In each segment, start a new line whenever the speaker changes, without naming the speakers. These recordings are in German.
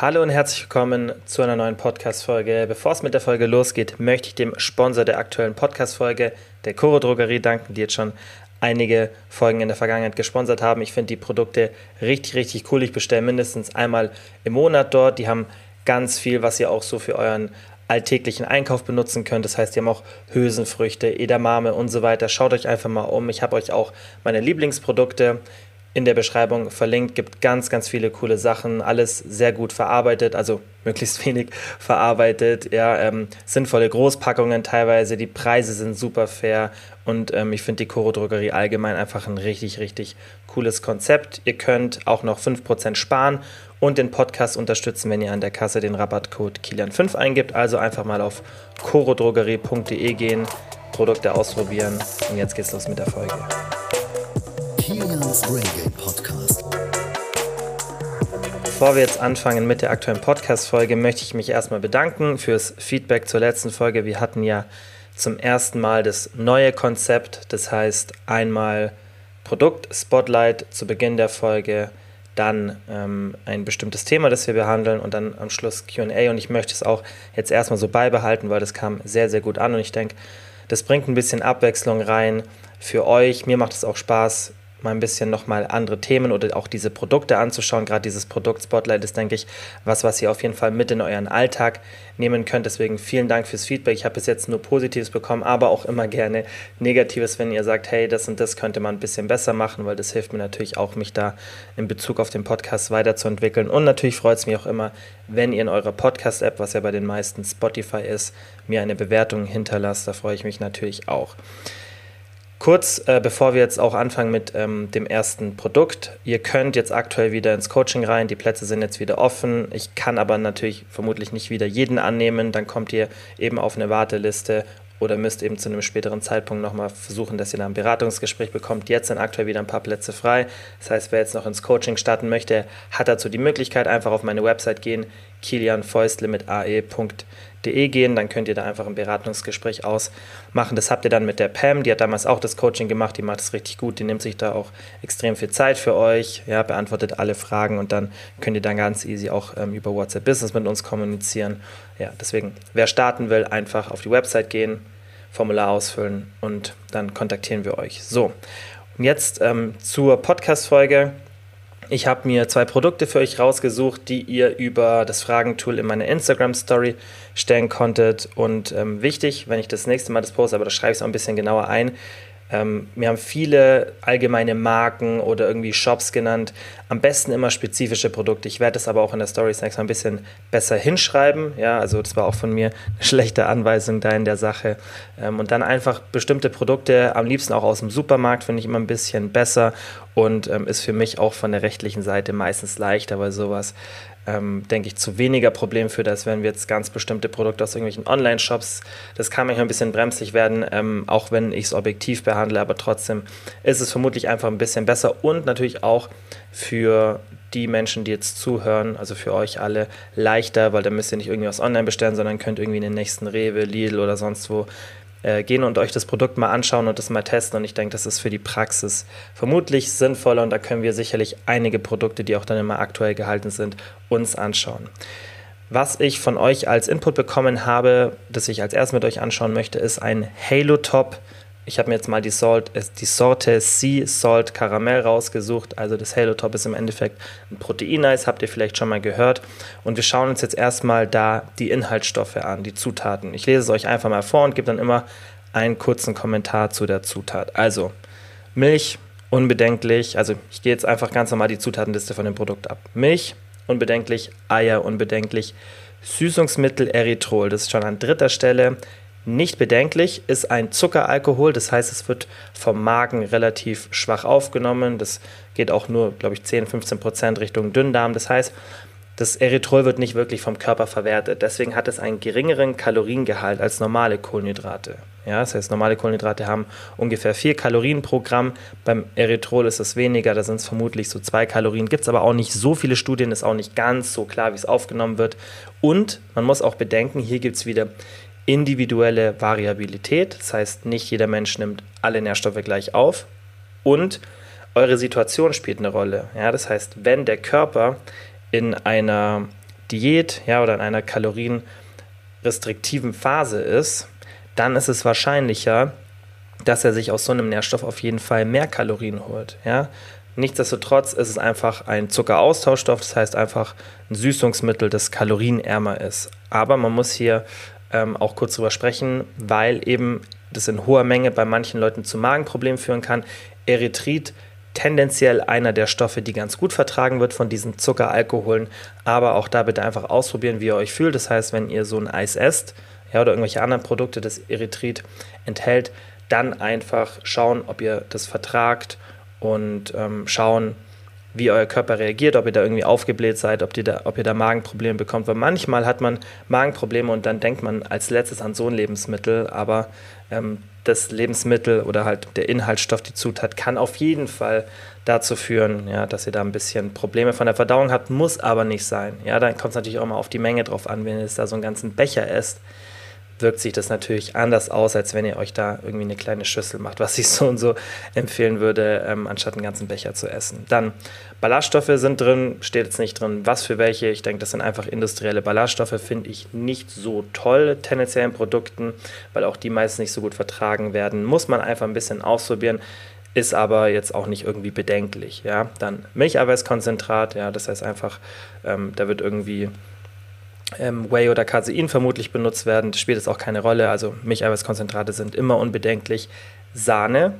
Hallo und herzlich willkommen zu einer neuen Podcast-Folge. Bevor es mit der Folge losgeht, möchte ich dem Sponsor der aktuellen Podcast-Folge, der Coro Drogerie, danken, die jetzt schon einige Folgen in der Vergangenheit gesponsert haben. Ich finde die Produkte richtig, richtig cool. Ich bestelle mindestens einmal im Monat dort. Die haben ganz viel, was ihr auch so für euren alltäglichen Einkauf benutzen könnt. Das heißt, die haben auch Hülsenfrüchte, Edamame und so weiter. Schaut euch einfach mal um. Ich habe euch auch meine Lieblingsprodukte in der Beschreibung verlinkt. Gibt ganz, ganz viele coole Sachen. Alles sehr gut verarbeitet, also möglichst wenig verarbeitet. Ja, ähm, sinnvolle Großpackungen teilweise. Die Preise sind super fair und ähm, ich finde die Coro Drogerie allgemein einfach ein richtig, richtig cooles Konzept. Ihr könnt auch noch 5% sparen und den Podcast unterstützen, wenn ihr an der Kasse den Rabattcode Kilian5 eingibt. Also einfach mal auf corodrogerie.de gehen, Produkte ausprobieren und jetzt geht's los mit der Folge. Kilians Braingate Podcast. Bevor wir jetzt anfangen mit der aktuellen Podcast-Folge, möchte ich mich erstmal bedanken fürs Feedback zur letzten Folge. Wir hatten ja zum ersten Mal das neue Konzept, das heißt einmal Produkt Spotlight zu Beginn der Folge, dann ähm, ein bestimmtes Thema, das wir behandeln und dann am Schluss QA. Und ich möchte es auch jetzt erstmal so beibehalten, weil das kam sehr, sehr gut an und ich denke, das bringt ein bisschen Abwechslung rein für euch. Mir macht es auch Spaß, mal ein bisschen nochmal andere Themen oder auch diese Produkte anzuschauen. Gerade dieses Produkt Spotlight ist, denke ich, was, was ihr auf jeden Fall mit in euren Alltag nehmen könnt. Deswegen vielen Dank fürs Feedback. Ich habe bis jetzt nur Positives bekommen, aber auch immer gerne Negatives, wenn ihr sagt, hey, das und das könnte man ein bisschen besser machen, weil das hilft mir natürlich auch, mich da in Bezug auf den Podcast weiterzuentwickeln. Und natürlich freut es mich auch immer, wenn ihr in eurer Podcast-App, was ja bei den meisten Spotify ist, mir eine Bewertung hinterlasst. Da freue ich mich natürlich auch. Kurz, äh, bevor wir jetzt auch anfangen mit ähm, dem ersten Produkt. Ihr könnt jetzt aktuell wieder ins Coaching rein. Die Plätze sind jetzt wieder offen. Ich kann aber natürlich vermutlich nicht wieder jeden annehmen. Dann kommt ihr eben auf eine Warteliste oder müsst eben zu einem späteren Zeitpunkt nochmal versuchen, dass ihr da ein Beratungsgespräch bekommt. Jetzt sind aktuell wieder ein paar Plätze frei. Das heißt, wer jetzt noch ins Coaching starten möchte, hat dazu die Möglichkeit, einfach auf meine Website gehen, kilianfäustle mit ae.de de gehen, dann könnt ihr da einfach ein Beratungsgespräch ausmachen. Das habt ihr dann mit der Pam, die hat damals auch das Coaching gemacht, die macht es richtig gut, die nimmt sich da auch extrem viel Zeit für euch, ja, beantwortet alle Fragen und dann könnt ihr dann ganz easy auch ähm, über WhatsApp Business mit uns kommunizieren. Ja, deswegen, wer starten will, einfach auf die Website gehen, Formular ausfüllen und dann kontaktieren wir euch. So, und jetzt ähm, zur Podcast-Folge. Ich habe mir zwei Produkte für euch rausgesucht, die ihr über das Fragentool in meiner Instagram-Story stellen konntet. Und ähm, wichtig, wenn ich das nächste Mal das poste, aber da schreibe ich es auch ein bisschen genauer ein, ähm, wir haben viele allgemeine Marken oder irgendwie Shops genannt. Am besten immer spezifische Produkte. Ich werde das aber auch in der Story Snacks mal ein bisschen besser hinschreiben. Ja, also das war auch von mir eine schlechte Anweisung da in der Sache. Ähm, und dann einfach bestimmte Produkte, am liebsten auch aus dem Supermarkt, finde ich immer ein bisschen besser und ähm, ist für mich auch von der rechtlichen Seite meistens leichter, weil sowas ähm, denke ich, zu weniger Problem führt, als wenn wir jetzt ganz bestimmte Produkte aus irgendwelchen Online-Shops, das kann manchmal ein bisschen bremslich werden, ähm, auch wenn ich es objektiv behandle, aber trotzdem ist es vermutlich einfach ein bisschen besser und natürlich auch für die Menschen, die jetzt zuhören, also für euch alle leichter, weil dann müsst ihr nicht irgendwie was online bestellen, sondern könnt irgendwie in den nächsten Rewe, Lidl oder sonst wo äh, gehen und euch das Produkt mal anschauen und das mal testen. Und ich denke, das ist für die Praxis vermutlich sinnvoller und da können wir sicherlich einige Produkte, die auch dann immer aktuell gehalten sind, uns anschauen. Was ich von euch als Input bekommen habe, das ich als erstes mit euch anschauen möchte, ist ein Halo Top ich habe mir jetzt mal die, Salt, äh, die Sorte Sea Salt Karamell rausgesucht. Also das Halo Top ist im Endeffekt ein Proteineis, habt ihr vielleicht schon mal gehört. Und wir schauen uns jetzt erstmal da die Inhaltsstoffe an, die Zutaten. Ich lese es euch einfach mal vor und gebe dann immer einen kurzen Kommentar zu der Zutat. Also Milch, unbedenklich. Also ich gehe jetzt einfach ganz normal die Zutatenliste von dem Produkt ab. Milch, unbedenklich. Eier, unbedenklich. Süßungsmittel Erythrol, das ist schon an dritter Stelle. Nicht bedenklich ist ein Zuckeralkohol, das heißt, es wird vom Magen relativ schwach aufgenommen. Das geht auch nur, glaube ich, 10, 15 Prozent Richtung Dünndarm. Das heißt, das Erythrol wird nicht wirklich vom Körper verwertet. Deswegen hat es einen geringeren Kaloriengehalt als normale Kohlenhydrate. Ja, das heißt, normale Kohlenhydrate haben ungefähr 4 Kalorien pro Gramm. Beim Erythrol ist es weniger, da sind es vermutlich so 2 Kalorien. Gibt es aber auch nicht so viele Studien, ist auch nicht ganz so klar, wie es aufgenommen wird. Und man muss auch bedenken, hier gibt es wieder individuelle Variabilität. Das heißt, nicht jeder Mensch nimmt alle Nährstoffe gleich auf. Und eure Situation spielt eine Rolle. Ja, das heißt, wenn der Körper in einer Diät ja, oder in einer kalorienrestriktiven Phase ist, dann ist es wahrscheinlicher, dass er sich aus so einem Nährstoff auf jeden Fall mehr Kalorien holt. Ja? Nichtsdestotrotz ist es einfach ein Zuckeraustauschstoff, das heißt einfach ein Süßungsmittel, das kalorienärmer ist. Aber man muss hier ähm, auch kurz drüber sprechen, weil eben das in hoher Menge bei manchen Leuten zu Magenproblemen führen kann. Erythrit tendenziell einer der Stoffe, die ganz gut vertragen wird von diesen Zuckeralkoholen. Aber auch da bitte einfach ausprobieren, wie ihr euch fühlt. Das heißt, wenn ihr so ein Eis esst ja, oder irgendwelche anderen Produkte, das Erythrit enthält, dann einfach schauen, ob ihr das vertragt und ähm, schauen, wie euer Körper reagiert, ob ihr da irgendwie aufgebläht seid, ob, da, ob ihr da Magenprobleme bekommt. Weil manchmal hat man Magenprobleme und dann denkt man als letztes an so ein Lebensmittel, aber ähm, das Lebensmittel oder halt der Inhaltsstoff, die Zutat, kann auf jeden Fall dazu führen, ja, dass ihr da ein bisschen Probleme von der Verdauung habt, muss aber nicht sein. Ja, dann kommt es natürlich auch mal auf die Menge drauf an, wenn ihr da so einen ganzen Becher esst wirkt sich das natürlich anders aus, als wenn ihr euch da irgendwie eine kleine Schüssel macht, was ich so und so empfehlen würde, ähm, anstatt einen ganzen Becher zu essen. Dann Ballaststoffe sind drin, steht jetzt nicht drin, was für welche. Ich denke, das sind einfach industrielle Ballaststoffe, finde ich nicht so toll tendenziell in Produkten, weil auch die meist nicht so gut vertragen werden. Muss man einfach ein bisschen ausprobieren ist aber jetzt auch nicht irgendwie bedenklich. Ja? Dann Milcheiweißkonzentrat, ja, das heißt einfach, ähm, da wird irgendwie ähm, Whey oder Casein vermutlich benutzt werden. Das spielt jetzt auch keine Rolle. Also Milcheiweißkonzentrate sind immer unbedenklich. Sahne,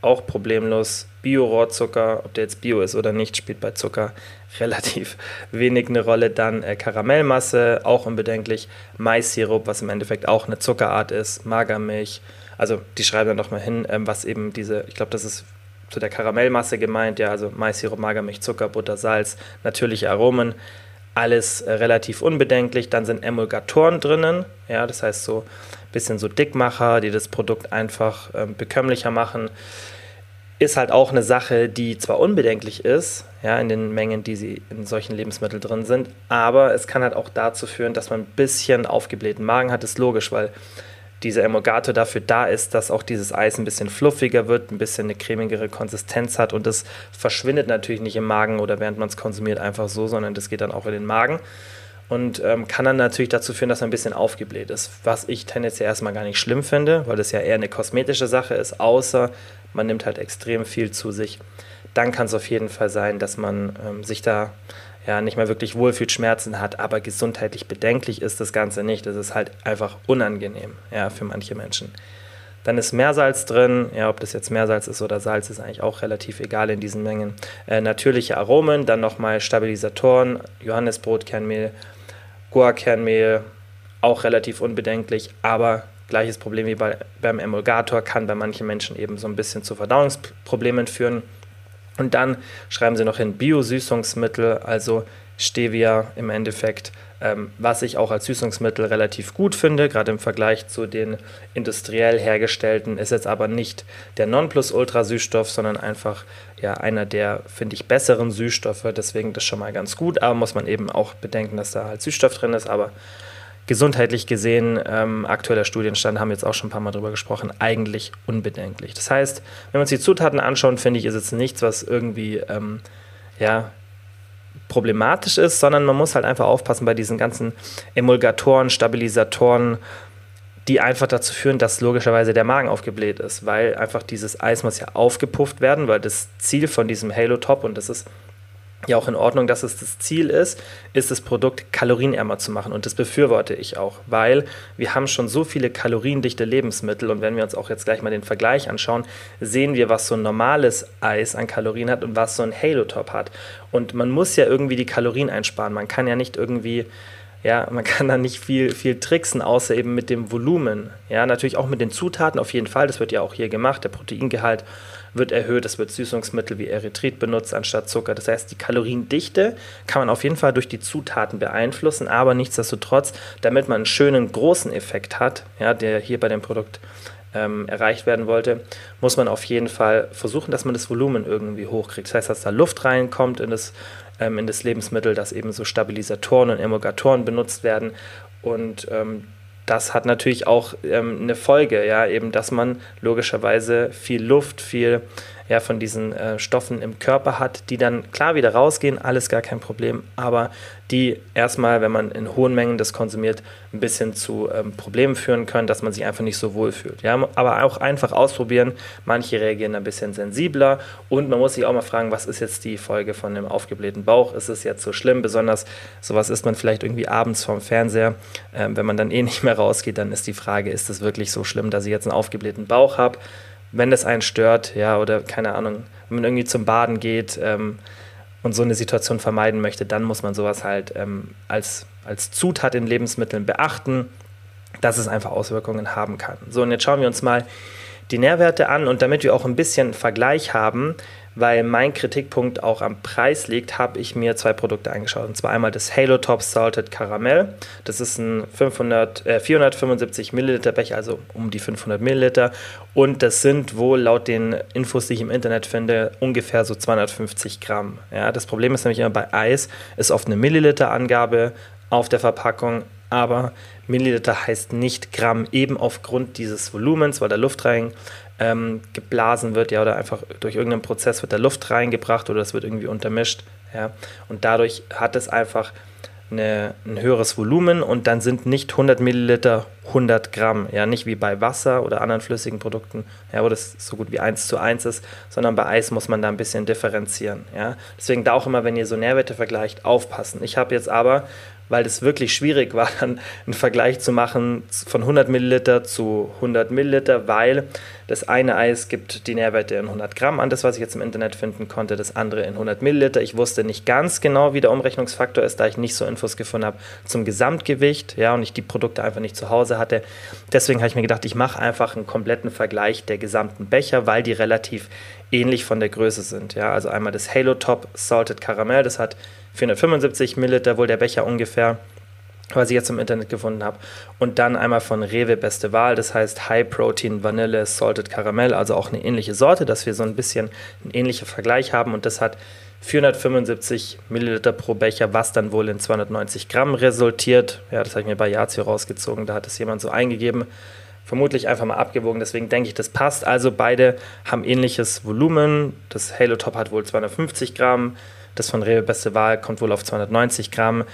auch problemlos. Bio-Rohrzucker, ob der jetzt Bio ist oder nicht, spielt bei Zucker relativ wenig eine Rolle. Dann äh, Karamellmasse, auch unbedenklich. Mais-Sirup, was im Endeffekt auch eine Zuckerart ist. Magermilch. Also die schreiben dann doch mal hin, ähm, was eben diese, ich glaube, das ist zu der Karamellmasse gemeint, ja, also Mais-Sirup, Magermilch, Zucker, Butter, Salz, natürliche Aromen alles äh, relativ unbedenklich. Dann sind Emulgatoren drinnen, ja, das heißt so ein bisschen so Dickmacher, die das Produkt einfach ähm, bekömmlicher machen. Ist halt auch eine Sache, die zwar unbedenklich ist, ja, in den Mengen, die sie in solchen Lebensmitteln drin sind, aber es kann halt auch dazu führen, dass man ein bisschen aufgeblähten Magen hat. Ist logisch, weil dieser Emulgator dafür da ist, dass auch dieses Eis ein bisschen fluffiger wird, ein bisschen eine cremigere Konsistenz hat und das verschwindet natürlich nicht im Magen oder während man es konsumiert einfach so, sondern das geht dann auch in den Magen und ähm, kann dann natürlich dazu führen, dass er ein bisschen aufgebläht ist, was ich tendenziell erstmal gar nicht schlimm finde, weil das ja eher eine kosmetische Sache ist, außer man nimmt halt extrem viel zu sich. Dann kann es auf jeden Fall sein, dass man ähm, sich da ja, nicht mehr wirklich Wohlfühlschmerzen hat, aber gesundheitlich bedenklich ist das Ganze nicht. Das ist halt einfach unangenehm ja, für manche Menschen. Dann ist Meersalz drin, ja, ob das jetzt Meersalz ist oder Salz, ist eigentlich auch relativ egal in diesen Mengen. Äh, natürliche Aromen, dann nochmal Stabilisatoren, Johannesbrotkernmehl, Guarkernmehl, auch relativ unbedenklich, aber gleiches Problem wie bei, beim Emulgator kann bei manchen Menschen eben so ein bisschen zu Verdauungsproblemen führen. Und dann schreiben sie noch hin Biosüßungsmittel, also Stevia im Endeffekt, ähm, was ich auch als Süßungsmittel relativ gut finde, gerade im Vergleich zu den industriell hergestellten, ist jetzt aber nicht der Nonplusultra-Süßstoff, sondern einfach ja einer der, finde ich, besseren Süßstoffe, deswegen das schon mal ganz gut, aber muss man eben auch bedenken, dass da halt Süßstoff drin ist, aber gesundheitlich gesehen, ähm, aktueller Studienstand, haben wir jetzt auch schon ein paar Mal drüber gesprochen, eigentlich unbedenklich. Das heißt, wenn wir uns die Zutaten anschauen, finde ich, ist es nichts, was irgendwie ähm, ja, problematisch ist, sondern man muss halt einfach aufpassen bei diesen ganzen Emulgatoren, Stabilisatoren, die einfach dazu führen, dass logischerweise der Magen aufgebläht ist, weil einfach dieses Eis muss ja aufgepufft werden, weil das Ziel von diesem Halo Top, und das ist ja auch in Ordnung, dass es das Ziel ist, ist das Produkt kalorienärmer zu machen. Und das befürworte ich auch, weil wir haben schon so viele kaloriendichte Lebensmittel. Und wenn wir uns auch jetzt gleich mal den Vergleich anschauen, sehen wir, was so ein normales Eis an Kalorien hat und was so ein Halo-Top hat. Und man muss ja irgendwie die Kalorien einsparen. Man kann ja nicht irgendwie ja, man kann da nicht viel, viel tricksen, außer eben mit dem Volumen. Ja, natürlich auch mit den Zutaten auf jeden Fall. Das wird ja auch hier gemacht. Der Proteingehalt wird erhöht. Es wird Süßungsmittel wie Erythrit benutzt anstatt Zucker. Das heißt, die Kaloriendichte kann man auf jeden Fall durch die Zutaten beeinflussen, aber nichtsdestotrotz, damit man einen schönen großen Effekt hat, ja, der hier bei dem Produkt ähm, erreicht werden wollte, muss man auf jeden Fall versuchen, dass man das Volumen irgendwie hochkriegt. Das heißt, dass da Luft reinkommt in das, ähm, in das Lebensmittel, dass eben so Stabilisatoren und Emulgatoren benutzt werden. Und ähm, das hat natürlich auch ähm, eine Folge, ja, eben, dass man logischerweise viel Luft, viel ja, von diesen äh, Stoffen im Körper hat, die dann klar wieder rausgehen, alles gar kein Problem, aber die erstmal, wenn man in hohen Mengen das konsumiert, ein bisschen zu ähm, Problemen führen können, dass man sich einfach nicht so wohl fühlt. Ja, aber auch einfach ausprobieren. Manche reagieren ein bisschen sensibler und man muss sich auch mal fragen, was ist jetzt die Folge von dem aufgeblähten Bauch? Ist es jetzt so schlimm? Besonders sowas ist man vielleicht irgendwie abends vorm Fernseher. Ähm, wenn man dann eh nicht mehr rausgeht, dann ist die Frage, ist es wirklich so schlimm, dass ich jetzt einen aufgeblähten Bauch habe? Wenn das einen stört, ja, oder keine Ahnung, wenn man irgendwie zum Baden geht, ähm, und so eine Situation vermeiden möchte, dann muss man sowas halt ähm, als, als Zutat in Lebensmitteln beachten, dass es einfach Auswirkungen haben kann. So, und jetzt schauen wir uns mal die Nährwerte an und damit wir auch ein bisschen Vergleich haben, weil mein Kritikpunkt auch am Preis liegt, habe ich mir zwei Produkte angeschaut. Und zwar einmal das Halo Top Salted Caramel. Das ist ein 500, äh, 475 Milliliter Becher, also um die 500 Milliliter. Und das sind wohl laut den Infos, die ich im Internet finde, ungefähr so 250 Gramm. Ja, das Problem ist nämlich immer bei Eis, ist oft eine Milliliter-Angabe auf der Verpackung, aber Milliliter heißt nicht Gramm, eben aufgrund dieses Volumens, weil da Luft rein ähm, geblasen wird, ja, oder einfach durch irgendeinen Prozess wird da Luft reingebracht oder es wird irgendwie untermischt, ja, und dadurch hat es einfach eine, ein höheres Volumen und dann sind nicht 100 Milliliter 100 Gramm, ja, nicht wie bei Wasser oder anderen flüssigen Produkten, ja, wo das so gut wie 1 zu 1 ist, sondern bei Eis muss man da ein bisschen differenzieren, ja. Deswegen da auch immer, wenn ihr so Nährwerte vergleicht, aufpassen. Ich habe jetzt aber weil es wirklich schwierig war, dann einen Vergleich zu machen von 100 Milliliter zu 100 Milliliter, weil das eine Eis gibt die Nährwerte in 100 Gramm an, das was ich jetzt im Internet finden konnte, das andere in 100 Milliliter. Ich wusste nicht ganz genau, wie der Umrechnungsfaktor ist, da ich nicht so Infos gefunden habe zum Gesamtgewicht, ja, und ich die Produkte einfach nicht zu Hause hatte. Deswegen habe ich mir gedacht, ich mache einfach einen kompletten Vergleich der gesamten Becher, weil die relativ ähnlich von der Größe sind. Ja, also einmal das Halo Top Salted Caramel, das hat 475 Milliliter wohl der Becher ungefähr, was ich jetzt im Internet gefunden habe. Und dann einmal von Rewe Beste Wahl, das heißt High Protein Vanille Salted Caramel, also auch eine ähnliche Sorte, dass wir so ein bisschen einen ähnlichen Vergleich haben. Und das hat 475 Milliliter pro Becher, was dann wohl in 290 Gramm resultiert. Ja, das habe ich mir bei Yazio rausgezogen, da hat es jemand so eingegeben. Vermutlich einfach mal abgewogen, deswegen denke ich, das passt. Also beide haben ähnliches Volumen. Das Halo Top hat wohl 250 Gramm, das von Rewe Beste Wahl kommt wohl auf 290 Gramm.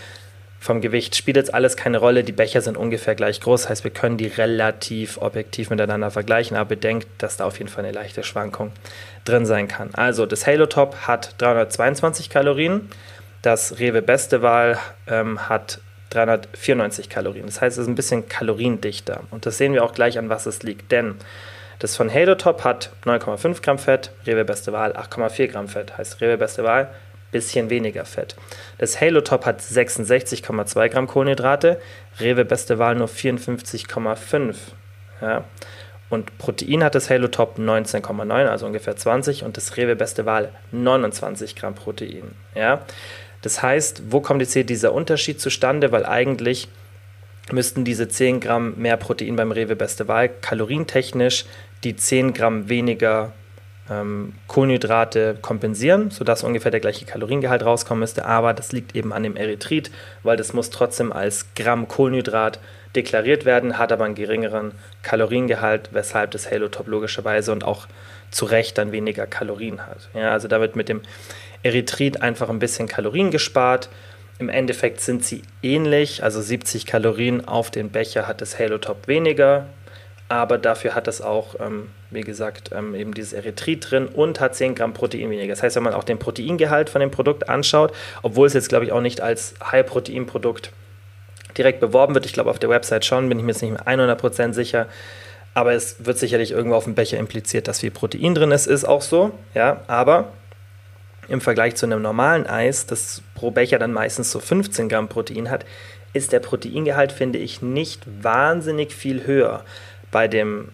Vom Gewicht spielt jetzt alles keine Rolle. Die Becher sind ungefähr gleich groß, heißt, wir können die relativ objektiv miteinander vergleichen, aber bedenkt, dass da auf jeden Fall eine leichte Schwankung drin sein kann. Also, das Halo Top hat 322 Kalorien, das Rewe Beste Wahl ähm, hat 394 Kalorien. Das heißt, es ist ein bisschen kaloriendichter. Und das sehen wir auch gleich, an was es liegt. Denn das von Halo Top hat 9,5 Gramm Fett, Rewe Beste Wahl 8,4 Gramm Fett. Heißt, Rewe Beste Wahl bisschen weniger Fett. Das Halo Top hat 66,2 Gramm Kohlenhydrate, Rewe Beste Wahl nur 54,5. Ja. Und Protein hat das Halo Top 19,9, also ungefähr 20, und das Rewe Beste Wahl 29 Gramm Protein. Ja. Das heißt, wo kommt jetzt hier dieser Unterschied zustande? Weil eigentlich müssten diese 10 Gramm mehr Protein beim Rewe Beste Wahl kalorientechnisch die 10 Gramm weniger ähm, Kohlenhydrate kompensieren, sodass ungefähr der gleiche Kaloriengehalt rauskommen müsste. Aber das liegt eben an dem Erythrit, weil das muss trotzdem als Gramm Kohlenhydrat deklariert werden, hat aber einen geringeren Kaloriengehalt, weshalb das Halotop logischerweise und auch zu Recht dann weniger Kalorien hat. Ja, also da wird mit dem Erythrit einfach ein bisschen Kalorien gespart. Im Endeffekt sind sie ähnlich, also 70 Kalorien auf den Becher hat das Halotop weniger, aber dafür hat es auch, ähm, wie gesagt, ähm, eben dieses Erythrit drin und hat 10 Gramm Protein weniger. Das heißt, wenn man auch den Proteingehalt von dem Produkt anschaut, obwohl es jetzt, glaube ich, auch nicht als High-Protein-Produkt direkt beworben wird, ich glaube, auf der Website schon, bin ich mir jetzt nicht mehr 100% sicher, aber es wird sicherlich irgendwo auf dem Becher impliziert, dass viel Protein drin ist, ist auch so, ja, aber im Vergleich zu einem normalen Eis, das pro Becher dann meistens so 15 Gramm Protein hat, ist der Proteingehalt, finde ich, nicht wahnsinnig viel höher bei dem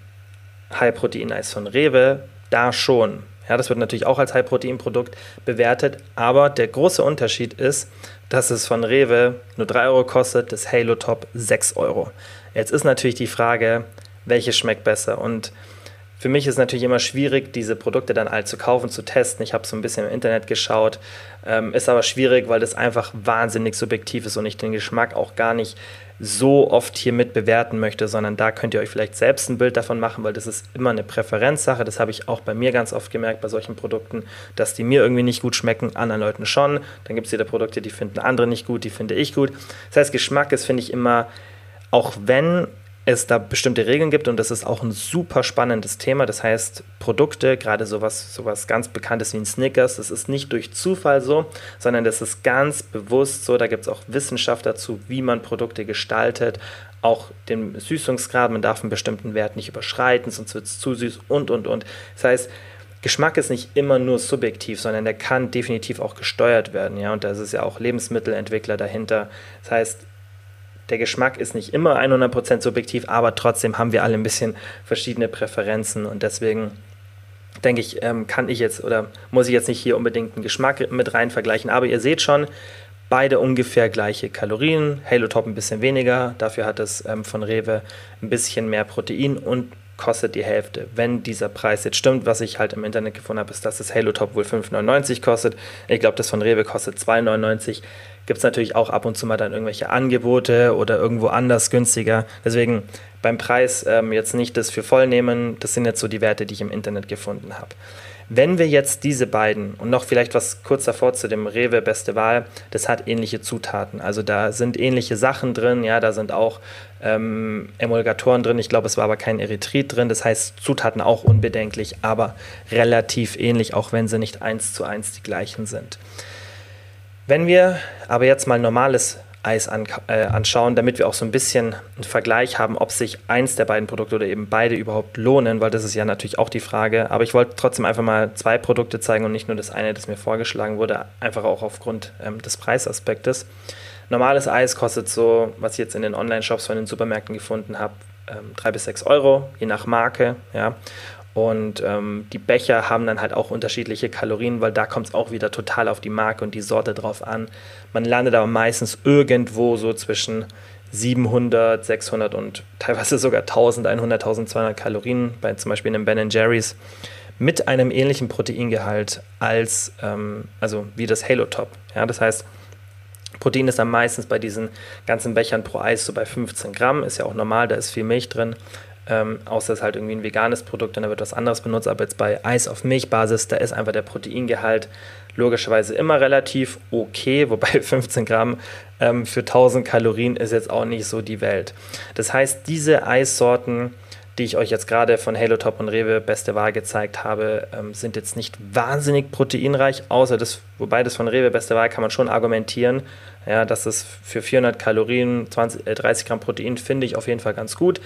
High-Protein-Eis von Rewe da schon. Ja, das wird natürlich auch als High-Protein-Produkt bewertet, aber der große Unterschied ist, dass es von Rewe nur 3 Euro kostet, das Halo Top 6 Euro. Jetzt ist natürlich die Frage, welches schmeckt besser und für mich ist natürlich immer schwierig, diese Produkte dann all zu kaufen, zu testen. Ich habe so ein bisschen im Internet geschaut, Ähm, ist aber schwierig, weil das einfach wahnsinnig subjektiv ist und ich den Geschmack auch gar nicht so oft hier mit bewerten möchte, sondern da könnt ihr euch vielleicht selbst ein Bild davon machen, weil das ist immer eine Präferenzsache. Das habe ich auch bei mir ganz oft gemerkt bei solchen Produkten, dass die mir irgendwie nicht gut schmecken, anderen Leuten schon. Dann gibt es wieder Produkte, die finden andere nicht gut, die finde ich gut. Das heißt, Geschmack ist, finde ich, immer, auch wenn es da bestimmte Regeln gibt und das ist auch ein super spannendes Thema. Das heißt, Produkte, gerade sowas, sowas ganz Bekanntes wie ein Snickers, das ist nicht durch Zufall so, sondern das ist ganz bewusst so. Da gibt es auch Wissenschaft dazu, wie man Produkte gestaltet, auch den Süßungsgrad, man darf einen bestimmten Wert nicht überschreiten, sonst wird es zu süß und und und. Das heißt, Geschmack ist nicht immer nur subjektiv, sondern der kann definitiv auch gesteuert werden. Ja? Und da ist ja auch Lebensmittelentwickler dahinter. Das heißt, der Geschmack ist nicht immer 100% subjektiv, aber trotzdem haben wir alle ein bisschen verschiedene Präferenzen und deswegen denke ich, ähm, kann ich jetzt oder muss ich jetzt nicht hier unbedingt einen Geschmack mit rein vergleichen, aber ihr seht schon, beide ungefähr gleiche Kalorien, Halo Top ein bisschen weniger, dafür hat es ähm, von Rewe ein bisschen mehr Protein und kostet die Hälfte. Wenn dieser Preis jetzt stimmt, was ich halt im Internet gefunden habe, ist, dass das Halo Top wohl 5,99 kostet. Ich glaube, das von Rewe kostet 2,99 gibt es natürlich auch ab und zu mal dann irgendwelche Angebote oder irgendwo anders günstiger. Deswegen beim Preis ähm, jetzt nicht das für voll nehmen. Das sind jetzt so die Werte, die ich im Internet gefunden habe. Wenn wir jetzt diese beiden und noch vielleicht was kurz davor zu dem Rewe Beste Wahl, das hat ähnliche Zutaten. Also da sind ähnliche Sachen drin, ja, da sind auch ähm, Emulgatoren drin. Ich glaube, es war aber kein Erythrit drin. Das heißt, Zutaten auch unbedenklich, aber relativ ähnlich, auch wenn sie nicht eins zu eins die gleichen sind. Wenn wir aber jetzt mal normales Eis an, äh, anschauen, damit wir auch so ein bisschen einen Vergleich haben, ob sich eins der beiden Produkte oder eben beide überhaupt lohnen, weil das ist ja natürlich auch die Frage. Aber ich wollte trotzdem einfach mal zwei Produkte zeigen und nicht nur das eine, das mir vorgeschlagen wurde, einfach auch aufgrund ähm, des Preisaspektes. Normales Eis kostet so, was ich jetzt in den Online-Shops von den Supermärkten gefunden habe, ähm, drei bis sechs Euro, je nach Marke. Ja. Und ähm, die Becher haben dann halt auch unterschiedliche Kalorien, weil da kommt es auch wieder total auf die Marke und die Sorte drauf an. Man landet aber meistens irgendwo so zwischen 700, 600 und teilweise sogar 1100, 1200 Kalorien bei zum Beispiel einem Ben Jerry's mit einem ähnlichen Proteingehalt als ähm, also wie das Halo Top. Ja, das heißt, Protein ist dann meistens bei diesen ganzen Bechern pro Eis so bei 15 Gramm, ist ja auch normal, da ist viel Milch drin ähm, außer es ist halt irgendwie ein veganes Produkt und da wird was anderes benutzt. Aber jetzt bei Eis auf Milchbasis, da ist einfach der Proteingehalt logischerweise immer relativ okay, wobei 15 Gramm ähm, für 1000 Kalorien ist jetzt auch nicht so die Welt. Das heißt, diese Eissorten die ich euch jetzt gerade von Halo Top und Rewe Beste Wahl gezeigt habe, ähm, sind jetzt nicht wahnsinnig proteinreich, außer das, wobei das von Rewe Beste Wahl kann man schon argumentieren, ja, dass es für 400 Kalorien 20, äh, 30 Gramm Protein finde ich auf jeden Fall ganz gut.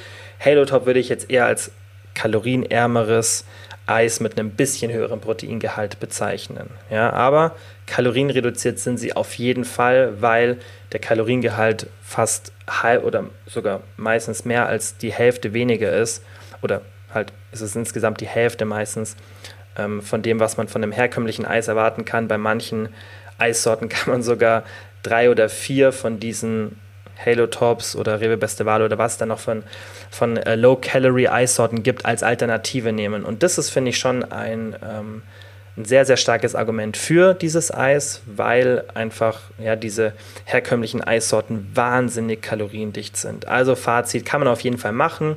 Halo Top würde ich jetzt eher als kalorienärmeres Eis mit einem bisschen höheren Proteingehalt bezeichnen. Ja, aber kalorienreduziert sind sie auf jeden Fall, weil der Kaloriengehalt fast halb oder sogar meistens mehr als die Hälfte weniger ist. Oder halt ist es insgesamt die Hälfte meistens ähm, von dem, was man von einem herkömmlichen Eis erwarten kann. Bei manchen Eissorten kann man sogar drei oder vier von diesen Halo Tops oder Rewe Beste Wahl oder was dann noch von, von äh, Low-Calorie-Eissorten gibt, als Alternative nehmen. Und das ist, finde ich, schon ein, ähm, ein sehr, sehr starkes Argument für dieses Eis, weil einfach ja, diese herkömmlichen Eissorten wahnsinnig kaloriendicht sind. Also Fazit kann man auf jeden Fall machen.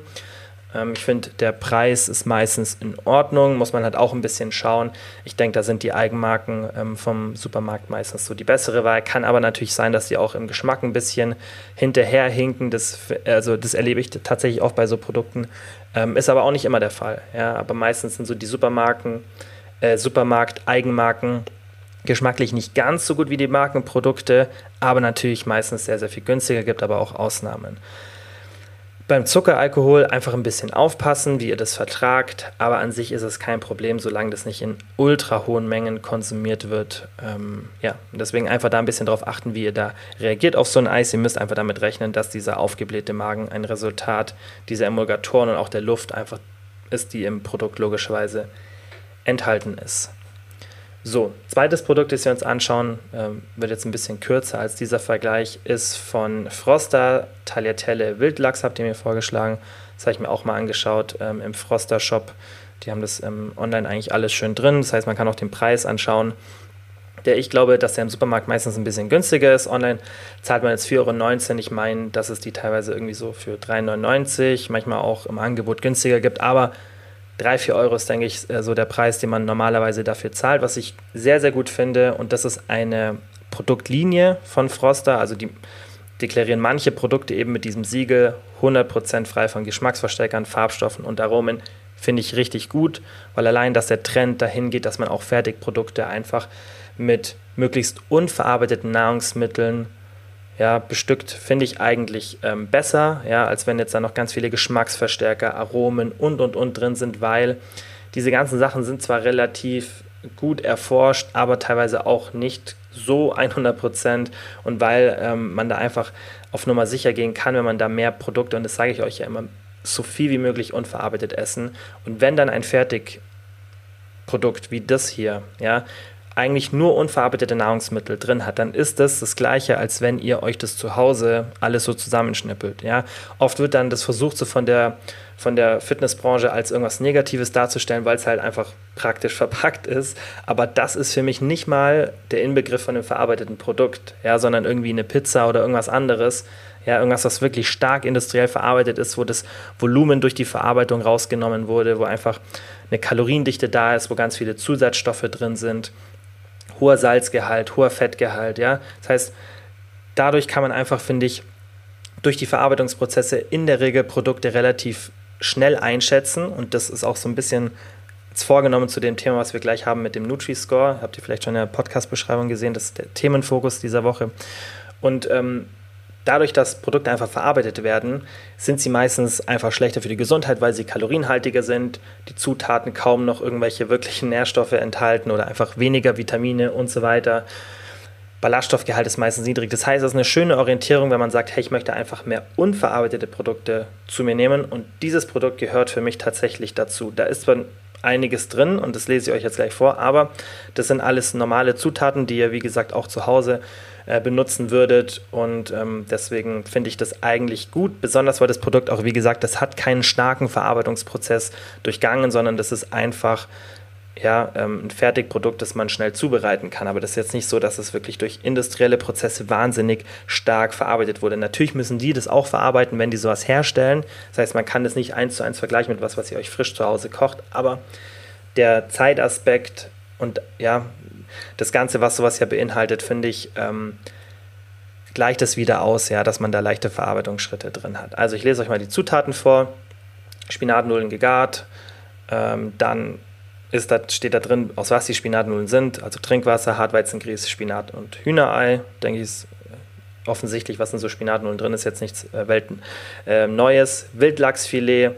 Ähm, ich finde, der Preis ist meistens in Ordnung, muss man halt auch ein bisschen schauen. Ich denke, da sind die Eigenmarken ähm, vom Supermarkt meistens so die bessere Wahl. Kann aber natürlich sein, dass die auch im Geschmack ein bisschen hinterherhinken. Das, also das erlebe ich tatsächlich auch bei so Produkten. Ähm, ist aber auch nicht immer der Fall. Ja? Aber meistens sind so die Supermarken, äh, Supermarkt-Eigenmarken geschmacklich nicht ganz so gut wie die Markenprodukte, aber natürlich meistens sehr, sehr viel günstiger, gibt aber auch Ausnahmen. Beim Zuckeralkohol einfach ein bisschen aufpassen, wie ihr das vertragt, aber an sich ist es kein Problem, solange das nicht in ultra hohen Mengen konsumiert wird. Ähm, ja, deswegen einfach da ein bisschen drauf achten, wie ihr da reagiert auf so ein Eis. Ihr müsst einfach damit rechnen, dass dieser aufgeblähte Magen ein Resultat dieser Emulgatoren und auch der Luft einfach ist, die im Produkt logischerweise enthalten ist. So, zweites Produkt, das wir uns anschauen, ähm, wird jetzt ein bisschen kürzer als dieser Vergleich, ist von Froster Tagliatelle Wildlachs, habt ihr mir vorgeschlagen. Das habe ich mir auch mal angeschaut ähm, im Froster Shop. Die haben das ähm, online eigentlich alles schön drin. Das heißt, man kann auch den Preis anschauen. der ich glaube, dass der im Supermarkt meistens ein bisschen günstiger ist. Online zahlt man jetzt 4,19 Euro. Ich meine, dass es die teilweise irgendwie so für 3,99 Euro, manchmal auch im Angebot günstiger gibt. Aber 3, 4 Euro ist, denke ich, äh, so der Preis, den man normalerweise dafür zahlt, was ich sehr, sehr gut finde. Und das ist eine Produktlinie von Froster. Also die deklarieren manche Produkte eben mit diesem Siegel 100% frei von Geschmacksverstärkern, Farbstoffen und Aromen. Finde ich richtig gut, weil allein, dass der Trend dahin geht, dass man auch Fertigprodukte einfach mit möglichst unverarbeiteten Nahrungsmitteln ja, bestückt, finde ich eigentlich ähm, besser, ja, als wenn jetzt da noch ganz viele Geschmacksverstärker, Aromen und und und drin sind, weil diese ganzen Sachen sind zwar relativ gut erforscht, aber teilweise auch nicht so 100 Prozent und weil ähm, man da einfach auf Nummer sicher gehen kann, wenn man da mehr Produkte, und das sage ich euch ja immer, so viel wie möglich unverarbeitet essen. Und wenn dann ein Fertigprodukt wie das hier, ja, eigentlich nur unverarbeitete Nahrungsmittel drin hat, dann ist das das gleiche, als wenn ihr euch das zu Hause alles so zusammenschnippelt. Ja? Oft wird dann das versucht, so von der, von der Fitnessbranche als irgendwas Negatives darzustellen, weil es halt einfach praktisch verpackt ist. Aber das ist für mich nicht mal der Inbegriff von einem verarbeiteten Produkt, ja, sondern irgendwie eine Pizza oder irgendwas anderes. Ja, irgendwas, was wirklich stark industriell verarbeitet ist, wo das Volumen durch die Verarbeitung rausgenommen wurde, wo einfach eine Kaloriendichte da ist, wo ganz viele Zusatzstoffe drin sind hoher Salzgehalt, hoher Fettgehalt, ja. Das heißt, dadurch kann man einfach, finde ich, durch die Verarbeitungsprozesse in der Regel Produkte relativ schnell einschätzen und das ist auch so ein bisschen vorgenommen zu dem Thema, was wir gleich haben mit dem Nutri-Score. Habt ihr vielleicht schon in der Podcast-Beschreibung gesehen, das ist der Themenfokus dieser Woche. Und ähm, dadurch, dass Produkte einfach verarbeitet werden, sind sie meistens einfach schlechter für die Gesundheit, weil sie kalorienhaltiger sind, die Zutaten kaum noch irgendwelche wirklichen Nährstoffe enthalten oder einfach weniger Vitamine und so weiter. Ballaststoffgehalt ist meistens niedrig. Das heißt, es ist eine schöne Orientierung, wenn man sagt, hey, ich möchte einfach mehr unverarbeitete Produkte zu mir nehmen und dieses Produkt gehört für mich tatsächlich dazu. Da ist zwar einiges drin und das lese ich euch jetzt gleich vor, aber das sind alles normale Zutaten, die ihr, wie gesagt, auch zu Hause äh, benutzen würdet. Und ähm, deswegen finde ich das eigentlich gut, besonders weil das Produkt auch, wie gesagt, das hat keinen starken Verarbeitungsprozess durchgangen, sondern das ist einfach ja, ähm, ein Fertigprodukt, das man schnell zubereiten kann. Aber das ist jetzt nicht so, dass es wirklich durch industrielle Prozesse wahnsinnig stark verarbeitet wurde. Natürlich müssen die das auch verarbeiten, wenn die sowas herstellen. Das heißt, man kann das nicht eins zu eins vergleichen mit was, was ihr euch frisch zu Hause kocht. Aber der Zeitaspekt und ja, das Ganze, was sowas ja beinhaltet, finde ich, ähm, gleicht es wieder aus, ja, dass man da leichte Verarbeitungsschritte drin hat. Also ich lese euch mal die Zutaten vor. Spinatnudeln gegart, ähm, dann ist das, steht da drin, aus was die Spinatnudeln sind, also Trinkwasser, Hartweizengrieß, Spinat und Hühnerei. Denke ich, ist äh, offensichtlich, was in so Spinatnudeln drin ist, jetzt nichts äh, Welten äh, Neues. Wildlachsfilet,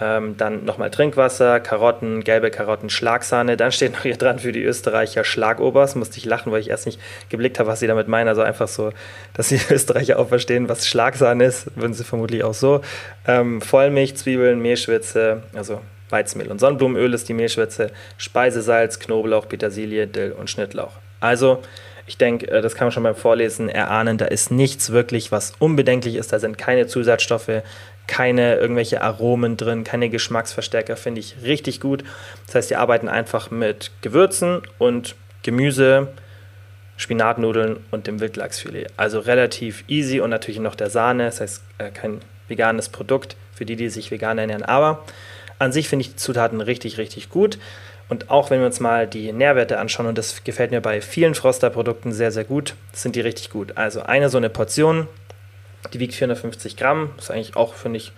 ähm, dann nochmal Trinkwasser, Karotten, gelbe Karotten, Schlagsahne. Dann steht noch hier dran für die Österreicher Schlagobers. Musste ich lachen, weil ich erst nicht geblickt habe, was sie damit meinen. Also einfach so, dass die Österreicher auch verstehen, was Schlagsahne ist. Würden sie vermutlich auch so. Ähm, Vollmilch, Zwiebeln, Mehlschwitze, also Weizenmehl und Sonnenblumenöl ist die Mehlschwitze, Speisesalz, Knoblauch, Petersilie, Dill und Schnittlauch. Also, ich denke, äh, das kann man schon beim Vorlesen erahnen, da ist nichts wirklich, was unbedenklich ist. Da sind keine Zusatzstoffe, keine irgendwelche Aromen drin, keine Geschmacksverstärker, finde ich richtig gut. Das heißt, die arbeiten einfach mit Gewürzen und Gemüse, Spinatnudeln und dem Wildlachsfilet. Also relativ easy und natürlich noch der Sahne, das heißt äh, kein veganes Produkt für die, die sich vegan ernähren. Aber an sich finde ich die Zutaten richtig, richtig gut. Und auch wenn wir uns mal die Nährwerte anschauen, und das gefällt mir bei vielen Froster-Produkten sehr, sehr gut, sind die richtig gut. Also eine so eine Portion die wiegt 450 Gramm, ist eigentlich auch, finde ich,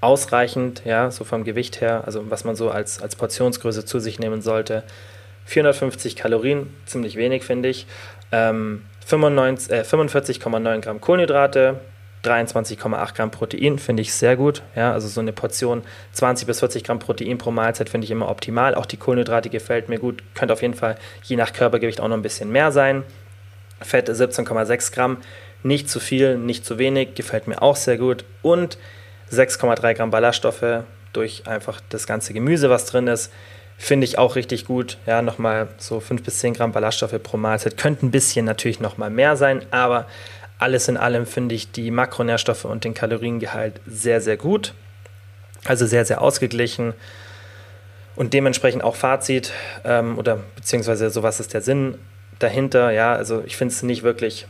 ausreichend, ja, so vom Gewicht her, also was man so als, als Portionsgröße zu sich nehmen sollte. 450 Kalorien, ziemlich wenig, finde ich. Ähm, äh, 45,9 Gramm Kohlenhydrate, 23,8 Gramm Protein finde ich sehr gut. Ja, also so eine Portion 20 bis 40 Gramm Protein pro Mahlzeit finde ich immer optimal. Auch die Kohlenhydrate gefällt mir gut. Könnte auf jeden Fall je nach Körpergewicht auch noch ein bisschen mehr sein. Fett 17,6 Gramm. Nicht zu viel, nicht zu wenig, gefällt mir auch sehr gut. Und 6,3 Gramm Ballaststoffe durch einfach das ganze Gemüse, was drin ist. Finde ich auch richtig gut. Ja, nochmal so 5 bis 10 Gramm Ballaststoffe pro Mahlzeit. Könnte ein bisschen natürlich nochmal mehr sein, aber alles in allem finde ich die Makronährstoffe und den Kaloriengehalt sehr, sehr gut. Also sehr, sehr ausgeglichen. Und dementsprechend auch Fazit ähm, oder beziehungsweise so was ist der Sinn dahinter, ja, also ich finde es nicht wirklich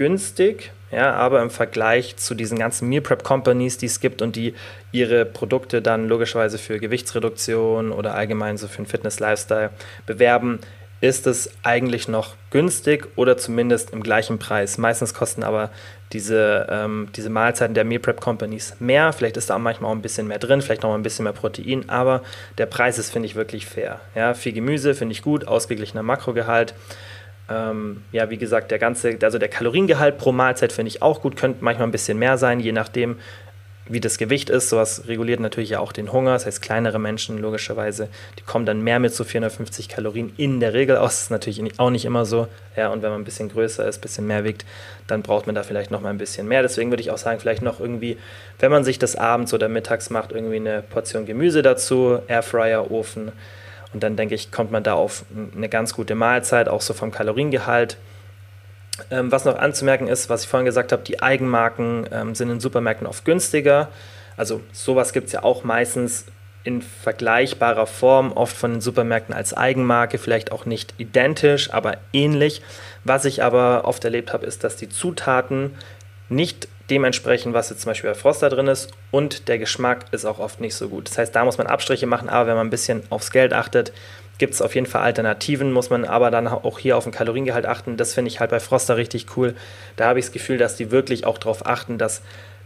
günstig, ja, aber im Vergleich zu diesen ganzen Meal Prep Companies, die es gibt und die ihre Produkte dann logischerweise für Gewichtsreduktion oder allgemein so für einen Fitness-Lifestyle bewerben, ist es eigentlich noch günstig oder zumindest im gleichen Preis. Meistens kosten aber diese, ähm, diese Mahlzeiten der Meal Prep Companies mehr. Vielleicht ist da manchmal auch ein bisschen mehr drin, vielleicht noch mal ein bisschen mehr Protein, aber der Preis ist, finde ich, wirklich fair. Ja, viel Gemüse finde ich gut, ausgeglichener Makrogehalt. Ähm, ja, wie gesagt, der ganze, also der Kaloriengehalt pro Mahlzeit finde ich auch gut, könnte manchmal ein bisschen mehr sein, je nachdem, wie das Gewicht ist. Sowas reguliert natürlich ja auch den Hunger. Das heißt, kleinere Menschen logischerweise, die kommen dann mehr mit so 450 Kalorien in der Regel aus. Das ist natürlich auch nicht immer so. Ja, und wenn man ein bisschen größer ist, ein bisschen mehr wiegt, dann braucht man da vielleicht noch mal ein bisschen mehr. Deswegen würde ich auch sagen, vielleicht noch irgendwie, wenn man sich das abends oder mittags macht, irgendwie eine Portion Gemüse dazu, Airfryer, Ofen. Und dann denke ich, kommt man da auf eine ganz gute Mahlzeit, auch so vom Kaloriengehalt. Ähm, was noch anzumerken ist, was ich vorhin gesagt habe, die Eigenmarken ähm, sind in Supermärkten oft günstiger. Also sowas gibt es ja auch meistens in vergleichbarer Form, oft von den Supermärkten als Eigenmarke, vielleicht auch nicht identisch, aber ähnlich. Was ich aber oft erlebt habe, ist, dass die Zutaten nicht dementsprechend, was jetzt zum Beispiel bei Froster drin ist und der Geschmack ist auch oft nicht so gut. Das heißt, da muss man Abstriche machen, aber wenn man ein bisschen aufs Geld achtet, gibt es auf jeden Fall Alternativen, muss man aber dann auch hier auf den Kaloriengehalt achten. Das finde ich halt bei Froster richtig cool. Da habe ich das Gefühl, dass die wirklich auch darauf achten, dass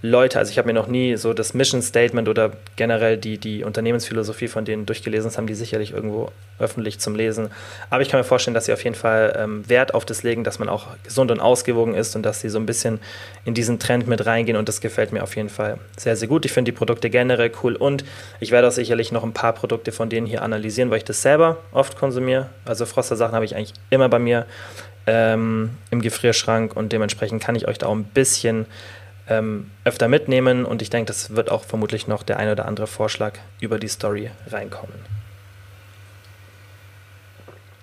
Leute, also ich habe mir noch nie so das Mission Statement oder generell die, die Unternehmensphilosophie von denen durchgelesen, das haben die sicherlich irgendwo öffentlich zum Lesen. Aber ich kann mir vorstellen, dass sie auf jeden Fall ähm, Wert auf das legen, dass man auch gesund und ausgewogen ist und dass sie so ein bisschen in diesen Trend mit reingehen und das gefällt mir auf jeden Fall sehr, sehr gut. Ich finde die Produkte generell cool und ich werde auch sicherlich noch ein paar Produkte von denen hier analysieren, weil ich das selber oft konsumiere. Also Froster-Sachen habe ich eigentlich immer bei mir ähm, im Gefrierschrank und dementsprechend kann ich euch da auch ein bisschen ähm, öfter mitnehmen und ich denke, das wird auch vermutlich noch der ein oder andere Vorschlag über die Story reinkommen.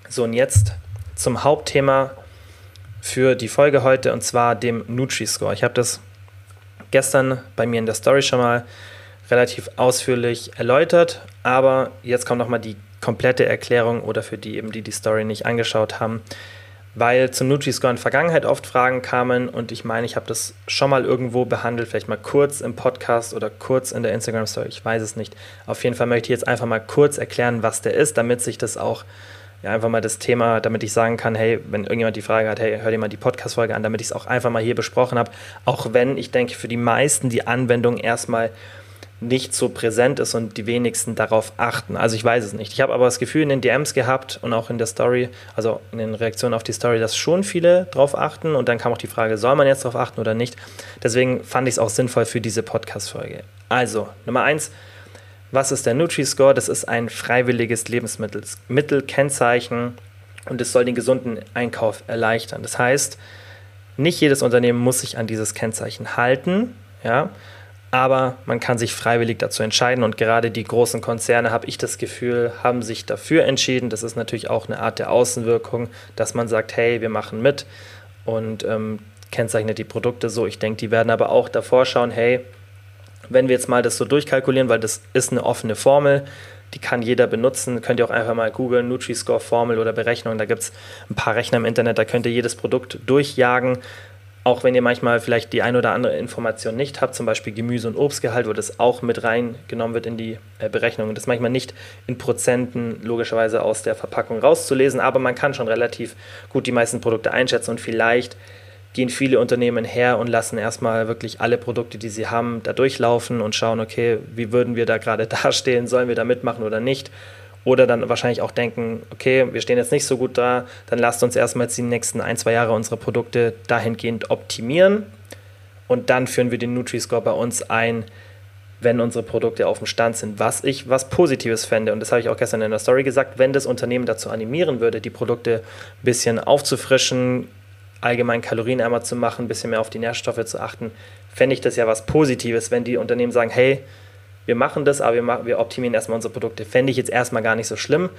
So, und jetzt zum Hauptthema für die Folge heute und zwar dem Nutri-Score. Ich habe das gestern bei mir in der Story schon mal relativ ausführlich erläutert, aber jetzt kommt nochmal die komplette Erklärung oder für die eben, die die Story nicht angeschaut haben, weil zum Nutri-Score in der Vergangenheit oft Fragen kamen und ich meine, ich habe das schon mal irgendwo behandelt, vielleicht mal kurz im Podcast oder kurz in der Instagram-Story, ich weiß es nicht. Auf jeden Fall möchte ich jetzt einfach mal kurz erklären, was der ist, damit sich das auch, ja, einfach mal das Thema, damit ich sagen kann, hey, wenn irgendjemand die Frage hat, hey, hör dir mal die Podcast-Folge an, damit ich es auch einfach mal hier besprochen habe, auch wenn ich denke, für die meisten die Anwendung erstmal nicht so präsent ist und die wenigsten darauf achten. Also ich weiß es nicht. Ich habe aber das Gefühl in den DMs gehabt und auch in der Story, also in den Reaktionen auf die Story, dass schon viele darauf achten und dann kam auch die Frage, soll man jetzt darauf achten oder nicht? Deswegen fand ich es auch sinnvoll für diese Podcast-Folge. Also, Nummer eins, was ist der Nutri-Score? Das ist ein freiwilliges Lebensmittelkennzeichen und es soll den gesunden Einkauf erleichtern. Das heißt, nicht jedes Unternehmen muss sich an dieses Kennzeichen halten, ja, aber man kann sich freiwillig dazu entscheiden und gerade die großen Konzerne, habe ich das Gefühl, haben sich dafür entschieden. Das ist natürlich auch eine Art der Außenwirkung, dass man sagt, hey, wir machen mit und ähm, kennzeichnet die Produkte so. Ich denke, die werden aber auch davor schauen, hey, wenn wir jetzt mal das so durchkalkulieren, weil das ist eine offene Formel, die kann jeder benutzen. Könnt ihr auch einfach mal googeln, Nutri-Score-Formel oder Berechnung. Da gibt es ein paar Rechner im Internet, da könnt ihr jedes Produkt durchjagen auch wenn ihr manchmal vielleicht die ein oder andere Information nicht habt, zum Beispiel Gemüse- und Obstgehalt, wo das auch mit reingenommen wird in die äh, Berechnung. Das ist manchmal nicht in Prozenten logischerweise aus der Verpackung rauszulesen, aber man kann schon relativ gut die meisten Produkte einschätzen und vielleicht gehen viele Unternehmen her und lassen erstmal wirklich alle Produkte, die sie haben, da durchlaufen und schauen, okay, wie würden wir da gerade dastehen, sollen wir da mitmachen oder nicht oder dann wahrscheinlich auch denken, okay, wir stehen jetzt nicht so gut da, dann lasst uns erstmal die nächsten ein, zwei Jahre unsere Produkte dahingehend optimieren und dann führen wir den Nutri-Score bei uns ein, wenn unsere Produkte auf dem Stand sind, was ich was Positives fände. Und das habe ich auch gestern in der Story gesagt, wenn das Unternehmen dazu animieren würde, die Produkte ein bisschen aufzufrischen, allgemein kalorienärmer zu machen, ein bisschen mehr auf die Nährstoffe zu achten, fände ich das ja was Positives, wenn die Unternehmen sagen, hey, wir machen das, aber wir, machen, wir optimieren erstmal unsere Produkte. Fände ich jetzt erstmal gar nicht so schlimm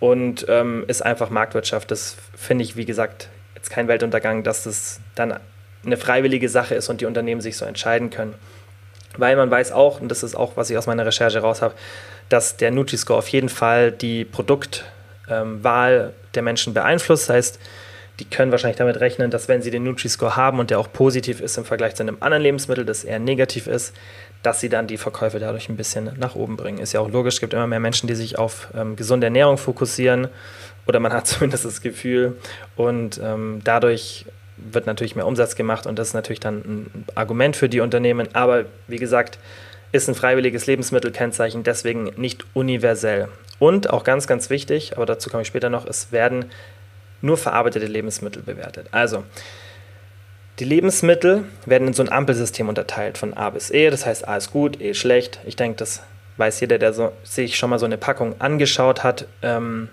und ähm, ist einfach Marktwirtschaft. Das finde ich, wie gesagt, jetzt kein Weltuntergang, dass das dann eine freiwillige Sache ist und die Unternehmen sich so entscheiden können. Weil man weiß auch, und das ist auch, was ich aus meiner Recherche raus habe, dass der Nutri-Score auf jeden Fall die Produktwahl ähm, der Menschen beeinflusst. Das heißt, die können wahrscheinlich damit rechnen, dass wenn sie den Nutri-Score haben und der auch positiv ist im Vergleich zu einem anderen Lebensmittel, das eher negativ ist, dass sie dann die Verkäufe dadurch ein bisschen nach oben bringen. Ist ja auch logisch, es gibt immer mehr Menschen, die sich auf ähm, gesunde Ernährung fokussieren oder man hat zumindest das Gefühl und ähm, dadurch wird natürlich mehr Umsatz gemacht und das ist natürlich dann ein Argument für die Unternehmen. Aber wie gesagt, ist ein freiwilliges Lebensmittelkennzeichen, deswegen nicht universell. Und auch ganz, ganz wichtig, aber dazu komme ich später noch, es werden nur verarbeitete Lebensmittel bewertet. Also, die Lebensmittel werden in so ein Ampelsystem unterteilt von A bis E. Das heißt, A ist gut, E ist schlecht. Ich denke, das weiß jeder, der so, sich schon mal so eine Packung angeschaut hat. Ähm,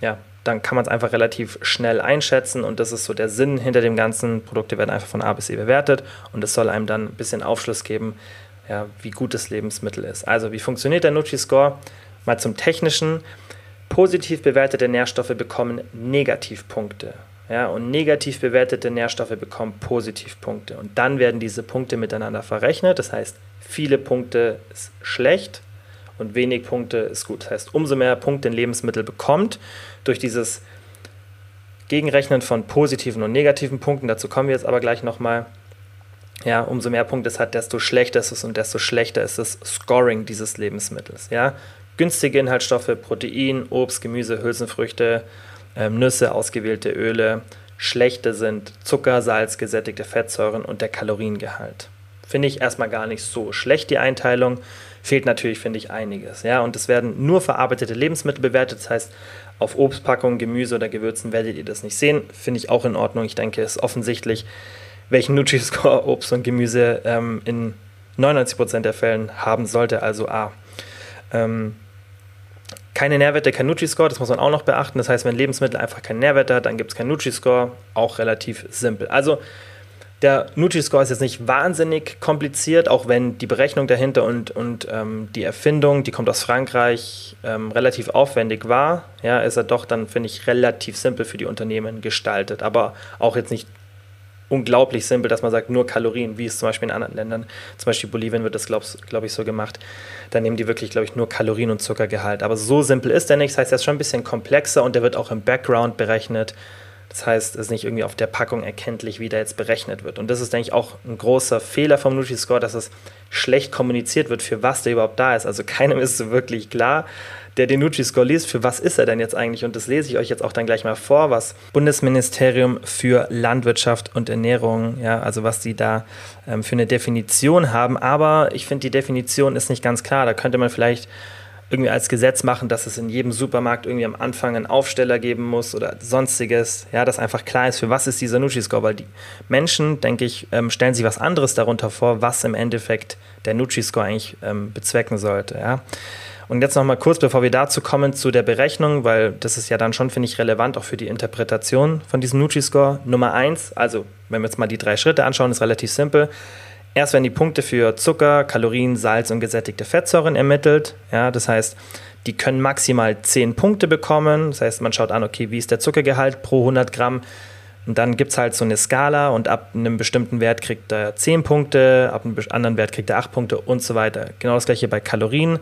ja, dann kann man es einfach relativ schnell einschätzen und das ist so der Sinn hinter dem ganzen. Produkte werden einfach von A bis E bewertet und es soll einem dann ein bisschen Aufschluss geben, ja, wie gut das Lebensmittel ist. Also, wie funktioniert der Nutri-Score? Mal zum Technischen. Positiv bewertete Nährstoffe bekommen Negativpunkte. Ja, und negativ bewertete Nährstoffe bekommen Positivpunkte. Und dann werden diese Punkte miteinander verrechnet. Das heißt, viele Punkte ist schlecht und wenig Punkte ist gut. Das heißt, umso mehr Punkte ein Lebensmittel bekommt durch dieses Gegenrechnen von positiven und negativen Punkten, dazu kommen wir jetzt aber gleich nochmal, ja, umso mehr Punkte es hat, desto schlechter ist es und desto schlechter ist das Scoring dieses Lebensmittels. Ja? Günstige Inhaltsstoffe, Protein, Obst, Gemüse, Hülsenfrüchte, ähm, Nüsse, ausgewählte Öle. Schlechte sind Zucker, Salz, gesättigte Fettsäuren und der Kaloriengehalt. Finde ich erstmal gar nicht so schlecht, die Einteilung. Fehlt natürlich, finde ich, einiges. Ja? Und es werden nur verarbeitete Lebensmittel bewertet. Das heißt, auf Obstpackungen, Gemüse oder Gewürzen werdet ihr das nicht sehen. Finde ich auch in Ordnung. Ich denke, es ist offensichtlich, welchen Nutri-Score Obst und Gemüse ähm, in 99% der Fällen haben sollte. Also A. Ähm, keine Nährwerte, kein Nutri-Score, das muss man auch noch beachten. Das heißt, wenn Lebensmittel einfach keinen Nährwert hat, dann gibt es keinen Nutri-Score. Auch relativ simpel. Also der Nutri-Score ist jetzt nicht wahnsinnig kompliziert, auch wenn die Berechnung dahinter und, und ähm, die Erfindung, die kommt aus Frankreich, ähm, relativ aufwendig war. Ja, ist er doch dann, finde ich, relativ simpel für die Unternehmen gestaltet. Aber auch jetzt nicht unglaublich simpel, dass man sagt, nur Kalorien, wie es zum Beispiel in anderen Ländern, zum Beispiel Bolivien wird das, glaube glaub ich, so gemacht. Da nehmen die wirklich, glaube ich, nur Kalorien und Zuckergehalt. Aber so simpel ist der nicht. Das heißt, er ist schon ein bisschen komplexer und der wird auch im Background berechnet. Das heißt, es ist nicht irgendwie auf der Packung erkenntlich, wie der jetzt berechnet wird. Und das ist, denke ich, auch ein großer Fehler vom Nutri-Score, dass es schlecht kommuniziert wird, für was der überhaupt da ist. Also keinem ist so wirklich klar, der den Nutri-Score liest, für was ist er denn jetzt eigentlich? Und das lese ich euch jetzt auch dann gleich mal vor, was Bundesministerium für Landwirtschaft und Ernährung, ja, also was die da ähm, für eine Definition haben. Aber ich finde, die Definition ist nicht ganz klar. Da könnte man vielleicht irgendwie als Gesetz machen, dass es in jedem Supermarkt irgendwie am Anfang einen Aufsteller geben muss oder sonstiges, ja, dass einfach klar ist, für was ist dieser Nutri-Score, weil die Menschen, denke ich, ähm, stellen sich was anderes darunter vor, was im Endeffekt der Nutri-Score eigentlich ähm, bezwecken sollte, ja. Und jetzt nochmal kurz, bevor wir dazu kommen, zu der Berechnung, weil das ist ja dann schon, finde ich, relevant auch für die Interpretation von diesem Nutri-Score. Nummer eins, also wenn wir jetzt mal die drei Schritte anschauen, ist relativ simpel. Erst werden die Punkte für Zucker, Kalorien, Salz und gesättigte Fettsäuren ermittelt. Ja, das heißt, die können maximal 10 Punkte bekommen. Das heißt, man schaut an, okay, wie ist der Zuckergehalt pro 100 Gramm. Und dann gibt es halt so eine Skala und ab einem bestimmten Wert kriegt er 10 Punkte, ab einem anderen Wert kriegt er 8 Punkte und so weiter. Genau das gleiche bei Kalorien.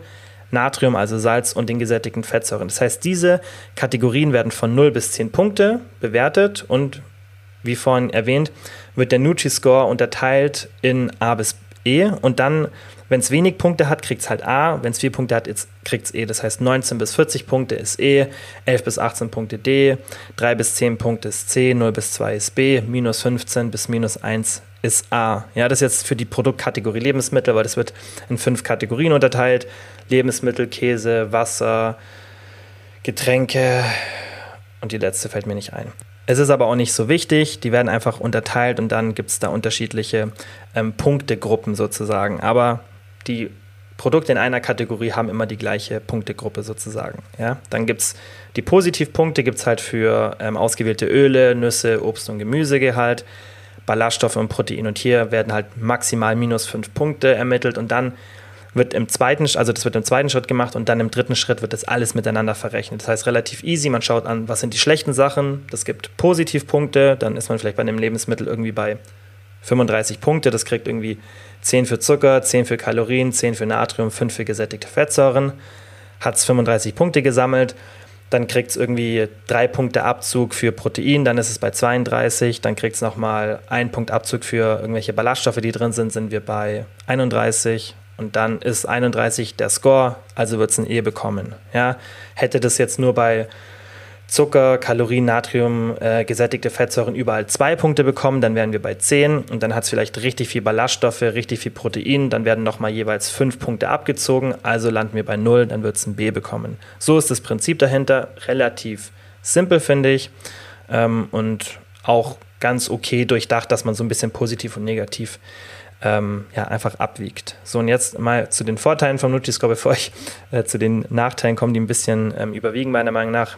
Natrium, also Salz und den gesättigten Fettsäuren. Das heißt, diese Kategorien werden von 0 bis 10 Punkte bewertet und wie vorhin erwähnt, wird der Nutri-Score unterteilt in A bis E und dann, wenn es wenig Punkte hat, kriegt es halt A, wenn es 4 Punkte hat, kriegt es E. Das heißt, 19 bis 40 Punkte ist E, 11 bis 18 Punkte D, 3 bis 10 Punkte ist C, 0 bis 2 ist B, minus 15 bis minus 1 ist A. Ja, das ist jetzt für die Produktkategorie Lebensmittel, weil das wird in fünf Kategorien unterteilt. Lebensmittel, Käse, Wasser, Getränke und die letzte fällt mir nicht ein. Es ist aber auch nicht so wichtig, die werden einfach unterteilt und dann gibt es da unterschiedliche ähm, Punktegruppen sozusagen. Aber die Produkte in einer Kategorie haben immer die gleiche Punktegruppe sozusagen. Ja? Dann gibt es die Positivpunkte, gibt es halt für ähm, ausgewählte Öle, Nüsse, Obst und Gemüsegehalt, Ballaststoffe und Protein. Und hier werden halt maximal minus fünf Punkte ermittelt und dann wird im zweiten, also das wird im zweiten Schritt gemacht und dann im dritten Schritt wird das alles miteinander verrechnet. Das heißt relativ easy, man schaut an, was sind die schlechten Sachen, das gibt Positivpunkte, dann ist man vielleicht bei einem Lebensmittel irgendwie bei 35 Punkte, das kriegt irgendwie 10 für Zucker, 10 für Kalorien, 10 für Natrium, 5 für gesättigte Fettsäuren, hat es 35 Punkte gesammelt. Dann kriegt es irgendwie drei Punkte Abzug für Protein, dann ist es bei 32, dann kriegt es nochmal einen Punkt Abzug für irgendwelche Ballaststoffe, die drin sind, sind wir bei 31 und dann ist 31 der Score, also wird es ein E bekommen. Ja? Hätte das jetzt nur bei Zucker, Kalorien, Natrium, äh, gesättigte Fettsäuren überall zwei Punkte bekommen, dann wären wir bei 10 und dann hat es vielleicht richtig viel Ballaststoffe, richtig viel Protein, dann werden nochmal jeweils fünf Punkte abgezogen, also landen wir bei 0, dann wird es ein B bekommen. So ist das Prinzip dahinter, relativ simpel finde ich ähm, und auch ganz okay durchdacht, dass man so ein bisschen positiv und negativ ähm, ja, einfach abwiegt. So, und jetzt mal zu den Vorteilen vom Nutri-Score, bevor ich äh, zu den Nachteilen komme, die ein bisschen ähm, überwiegen, meiner Meinung nach.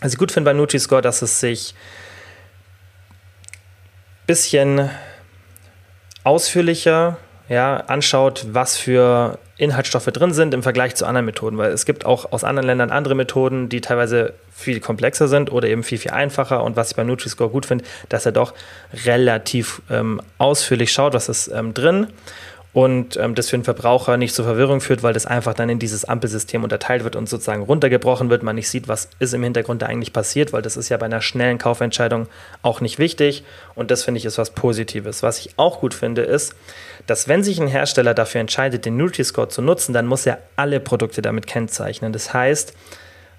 Was ich gut finde bei Nutri-Score, dass es sich ein bisschen ausführlicher ja, anschaut, was für Inhaltsstoffe drin sind im Vergleich zu anderen Methoden, weil es gibt auch aus anderen Ländern andere Methoden, die teilweise viel komplexer sind oder eben viel, viel einfacher. Und was ich bei Nutri-Score gut finde, dass er doch relativ ähm, ausführlich schaut, was ist ähm, drin und ähm, das für den Verbraucher nicht zur Verwirrung führt, weil das einfach dann in dieses Ampelsystem unterteilt wird und sozusagen runtergebrochen wird, man nicht sieht, was ist im Hintergrund da eigentlich passiert, weil das ist ja bei einer schnellen Kaufentscheidung auch nicht wichtig und das finde ich ist was Positives. Was ich auch gut finde ist, dass wenn sich ein Hersteller dafür entscheidet, den Nutri-Score zu nutzen, dann muss er alle Produkte damit kennzeichnen. Das heißt,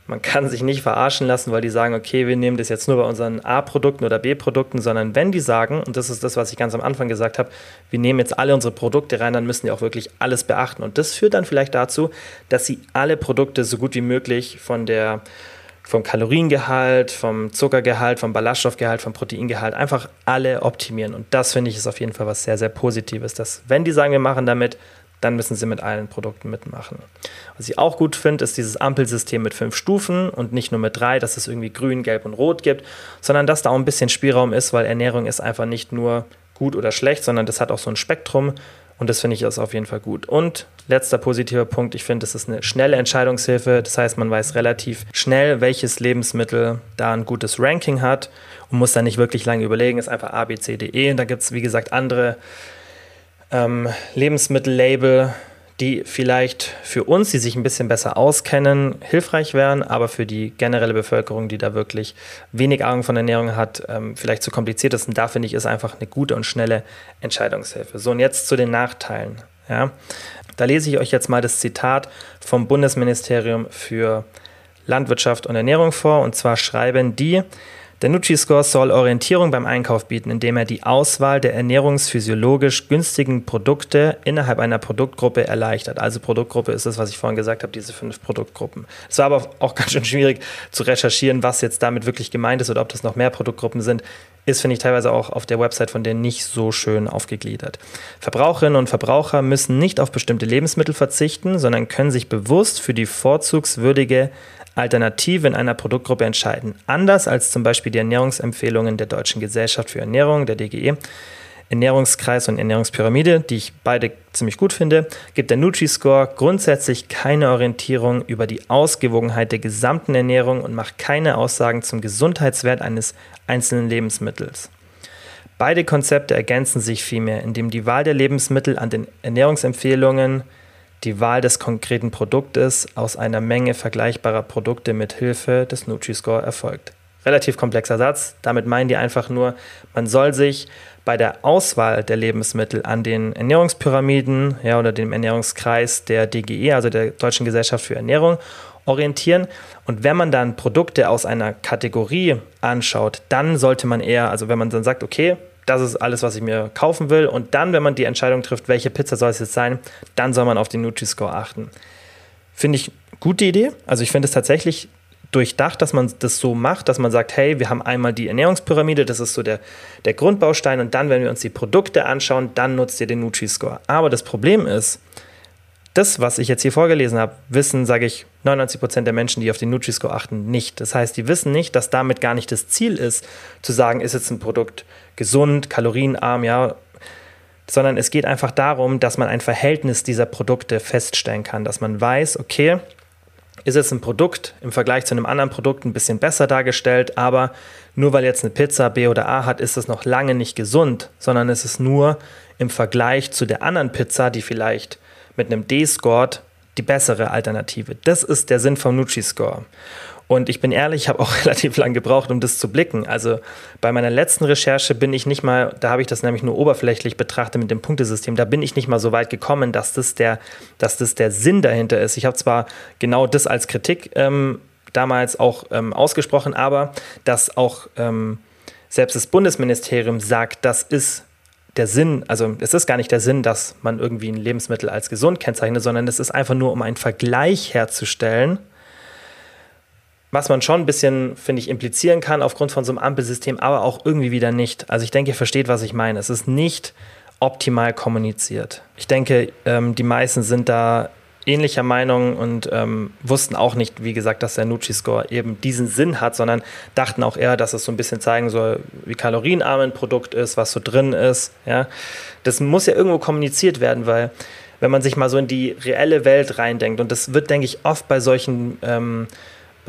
man kann sich nicht verarschen lassen, weil die sagen, okay, wir nehmen das jetzt nur bei unseren A-Produkten oder B-Produkten, sondern wenn die sagen, und das ist das, was ich ganz am Anfang gesagt habe, wir nehmen jetzt alle unsere Produkte rein, dann müssen die auch wirklich alles beachten. Und das führt dann vielleicht dazu, dass sie alle Produkte so gut wie möglich von der vom Kaloriengehalt, vom Zuckergehalt, vom Ballaststoffgehalt, vom Proteingehalt einfach alle optimieren. Und das finde ich ist auf jeden Fall was sehr, sehr Positives, dass wenn die sagen, wir machen damit dann müssen sie mit allen Produkten mitmachen. Was ich auch gut finde, ist dieses Ampelsystem mit fünf Stufen und nicht nur mit drei, dass es irgendwie grün, gelb und rot gibt, sondern dass da auch ein bisschen Spielraum ist, weil Ernährung ist einfach nicht nur gut oder schlecht, sondern das hat auch so ein Spektrum und das finde ich ist auf jeden Fall gut. Und letzter positiver Punkt, ich finde, das ist eine schnelle Entscheidungshilfe. Das heißt, man weiß relativ schnell, welches Lebensmittel da ein gutes Ranking hat und muss dann nicht wirklich lange überlegen. Es ist einfach A, B, C, D, E. Und da gibt es, wie gesagt, andere ähm, Lebensmittellabel, die vielleicht für uns, die sich ein bisschen besser auskennen, hilfreich wären, aber für die generelle Bevölkerung, die da wirklich wenig Ahnung von Ernährung hat, ähm, vielleicht zu kompliziert ist. Und da finde ich, ist einfach eine gute und schnelle Entscheidungshilfe. So, und jetzt zu den Nachteilen. Ja. Da lese ich euch jetzt mal das Zitat vom Bundesministerium für Landwirtschaft und Ernährung vor. Und zwar schreiben die, der Nutri-Score soll Orientierung beim Einkauf bieten, indem er die Auswahl der ernährungsphysiologisch günstigen Produkte innerhalb einer Produktgruppe erleichtert. Also Produktgruppe ist das, was ich vorhin gesagt habe, diese fünf Produktgruppen. Es war aber auch ganz schön schwierig zu recherchieren, was jetzt damit wirklich gemeint ist oder ob das noch mehr Produktgruppen sind. Ist, finde ich, teilweise auch auf der Website von denen nicht so schön aufgegliedert. Verbraucherinnen und Verbraucher müssen nicht auf bestimmte Lebensmittel verzichten, sondern können sich bewusst für die vorzugswürdige Alternative in einer Produktgruppe entscheiden. Anders als zum Beispiel die Ernährungsempfehlungen der Deutschen Gesellschaft für Ernährung, der DGE, Ernährungskreis und Ernährungspyramide, die ich beide ziemlich gut finde, gibt der Nutri-Score grundsätzlich keine Orientierung über die Ausgewogenheit der gesamten Ernährung und macht keine Aussagen zum Gesundheitswert eines einzelnen Lebensmittels. Beide Konzepte ergänzen sich vielmehr, indem die Wahl der Lebensmittel an den Ernährungsempfehlungen die Wahl des konkreten Produktes aus einer Menge vergleichbarer Produkte mit Hilfe des Nutri-Score erfolgt. Relativ komplexer Satz. Damit meinen die einfach nur, man soll sich bei der Auswahl der Lebensmittel an den Ernährungspyramiden ja, oder dem Ernährungskreis der DGE, also der Deutschen Gesellschaft für Ernährung, orientieren. Und wenn man dann Produkte aus einer Kategorie anschaut, dann sollte man eher, also wenn man dann sagt, okay, das ist alles, was ich mir kaufen will. Und dann, wenn man die Entscheidung trifft, welche Pizza soll es jetzt sein, dann soll man auf den Nutri-Score achten. Finde ich gute Idee. Also ich finde es tatsächlich durchdacht, dass man das so macht, dass man sagt, hey, wir haben einmal die Ernährungspyramide, das ist so der, der Grundbaustein und dann, wenn wir uns die Produkte anschauen, dann nutzt ihr den Nutri-Score. Aber das Problem ist, das, was ich jetzt hier vorgelesen habe, wissen, sage ich, 99% der Menschen, die auf den Nutri-Score achten, nicht. Das heißt, die wissen nicht, dass damit gar nicht das Ziel ist, zu sagen, ist jetzt ein Produkt gesund, kalorienarm, ja, sondern es geht einfach darum, dass man ein Verhältnis dieser Produkte feststellen kann, dass man weiß, okay, ist jetzt ein Produkt im Vergleich zu einem anderen Produkt ein bisschen besser dargestellt, aber nur weil jetzt eine Pizza B oder A hat, ist es noch lange nicht gesund, sondern es ist nur im Vergleich zu der anderen Pizza, die vielleicht mit einem D scored, die bessere Alternative. Das ist der Sinn vom Nutri-Score. Und ich bin ehrlich, ich habe auch relativ lang gebraucht, um das zu blicken. Also bei meiner letzten Recherche bin ich nicht mal, da habe ich das nämlich nur oberflächlich betrachtet mit dem Punktesystem, da bin ich nicht mal so weit gekommen, dass das der, dass das der Sinn dahinter ist. Ich habe zwar genau das als Kritik ähm, damals auch ähm, ausgesprochen, aber dass auch ähm, selbst das Bundesministerium sagt, das ist der Sinn, also es ist gar nicht der Sinn, dass man irgendwie ein Lebensmittel als gesund kennzeichnet, sondern es ist einfach nur, um einen Vergleich herzustellen was man schon ein bisschen, finde ich, implizieren kann aufgrund von so einem Ampelsystem, aber auch irgendwie wieder nicht. Also ich denke, ihr versteht, was ich meine. Es ist nicht optimal kommuniziert. Ich denke, ähm, die meisten sind da ähnlicher Meinung und ähm, wussten auch nicht, wie gesagt, dass der Nutri-Score eben diesen Sinn hat, sondern dachten auch eher, dass es so ein bisschen zeigen soll, wie kalorienarm ein Produkt ist, was so drin ist. Ja? Das muss ja irgendwo kommuniziert werden, weil wenn man sich mal so in die reelle Welt reindenkt, und das wird, denke ich, oft bei solchen ähm,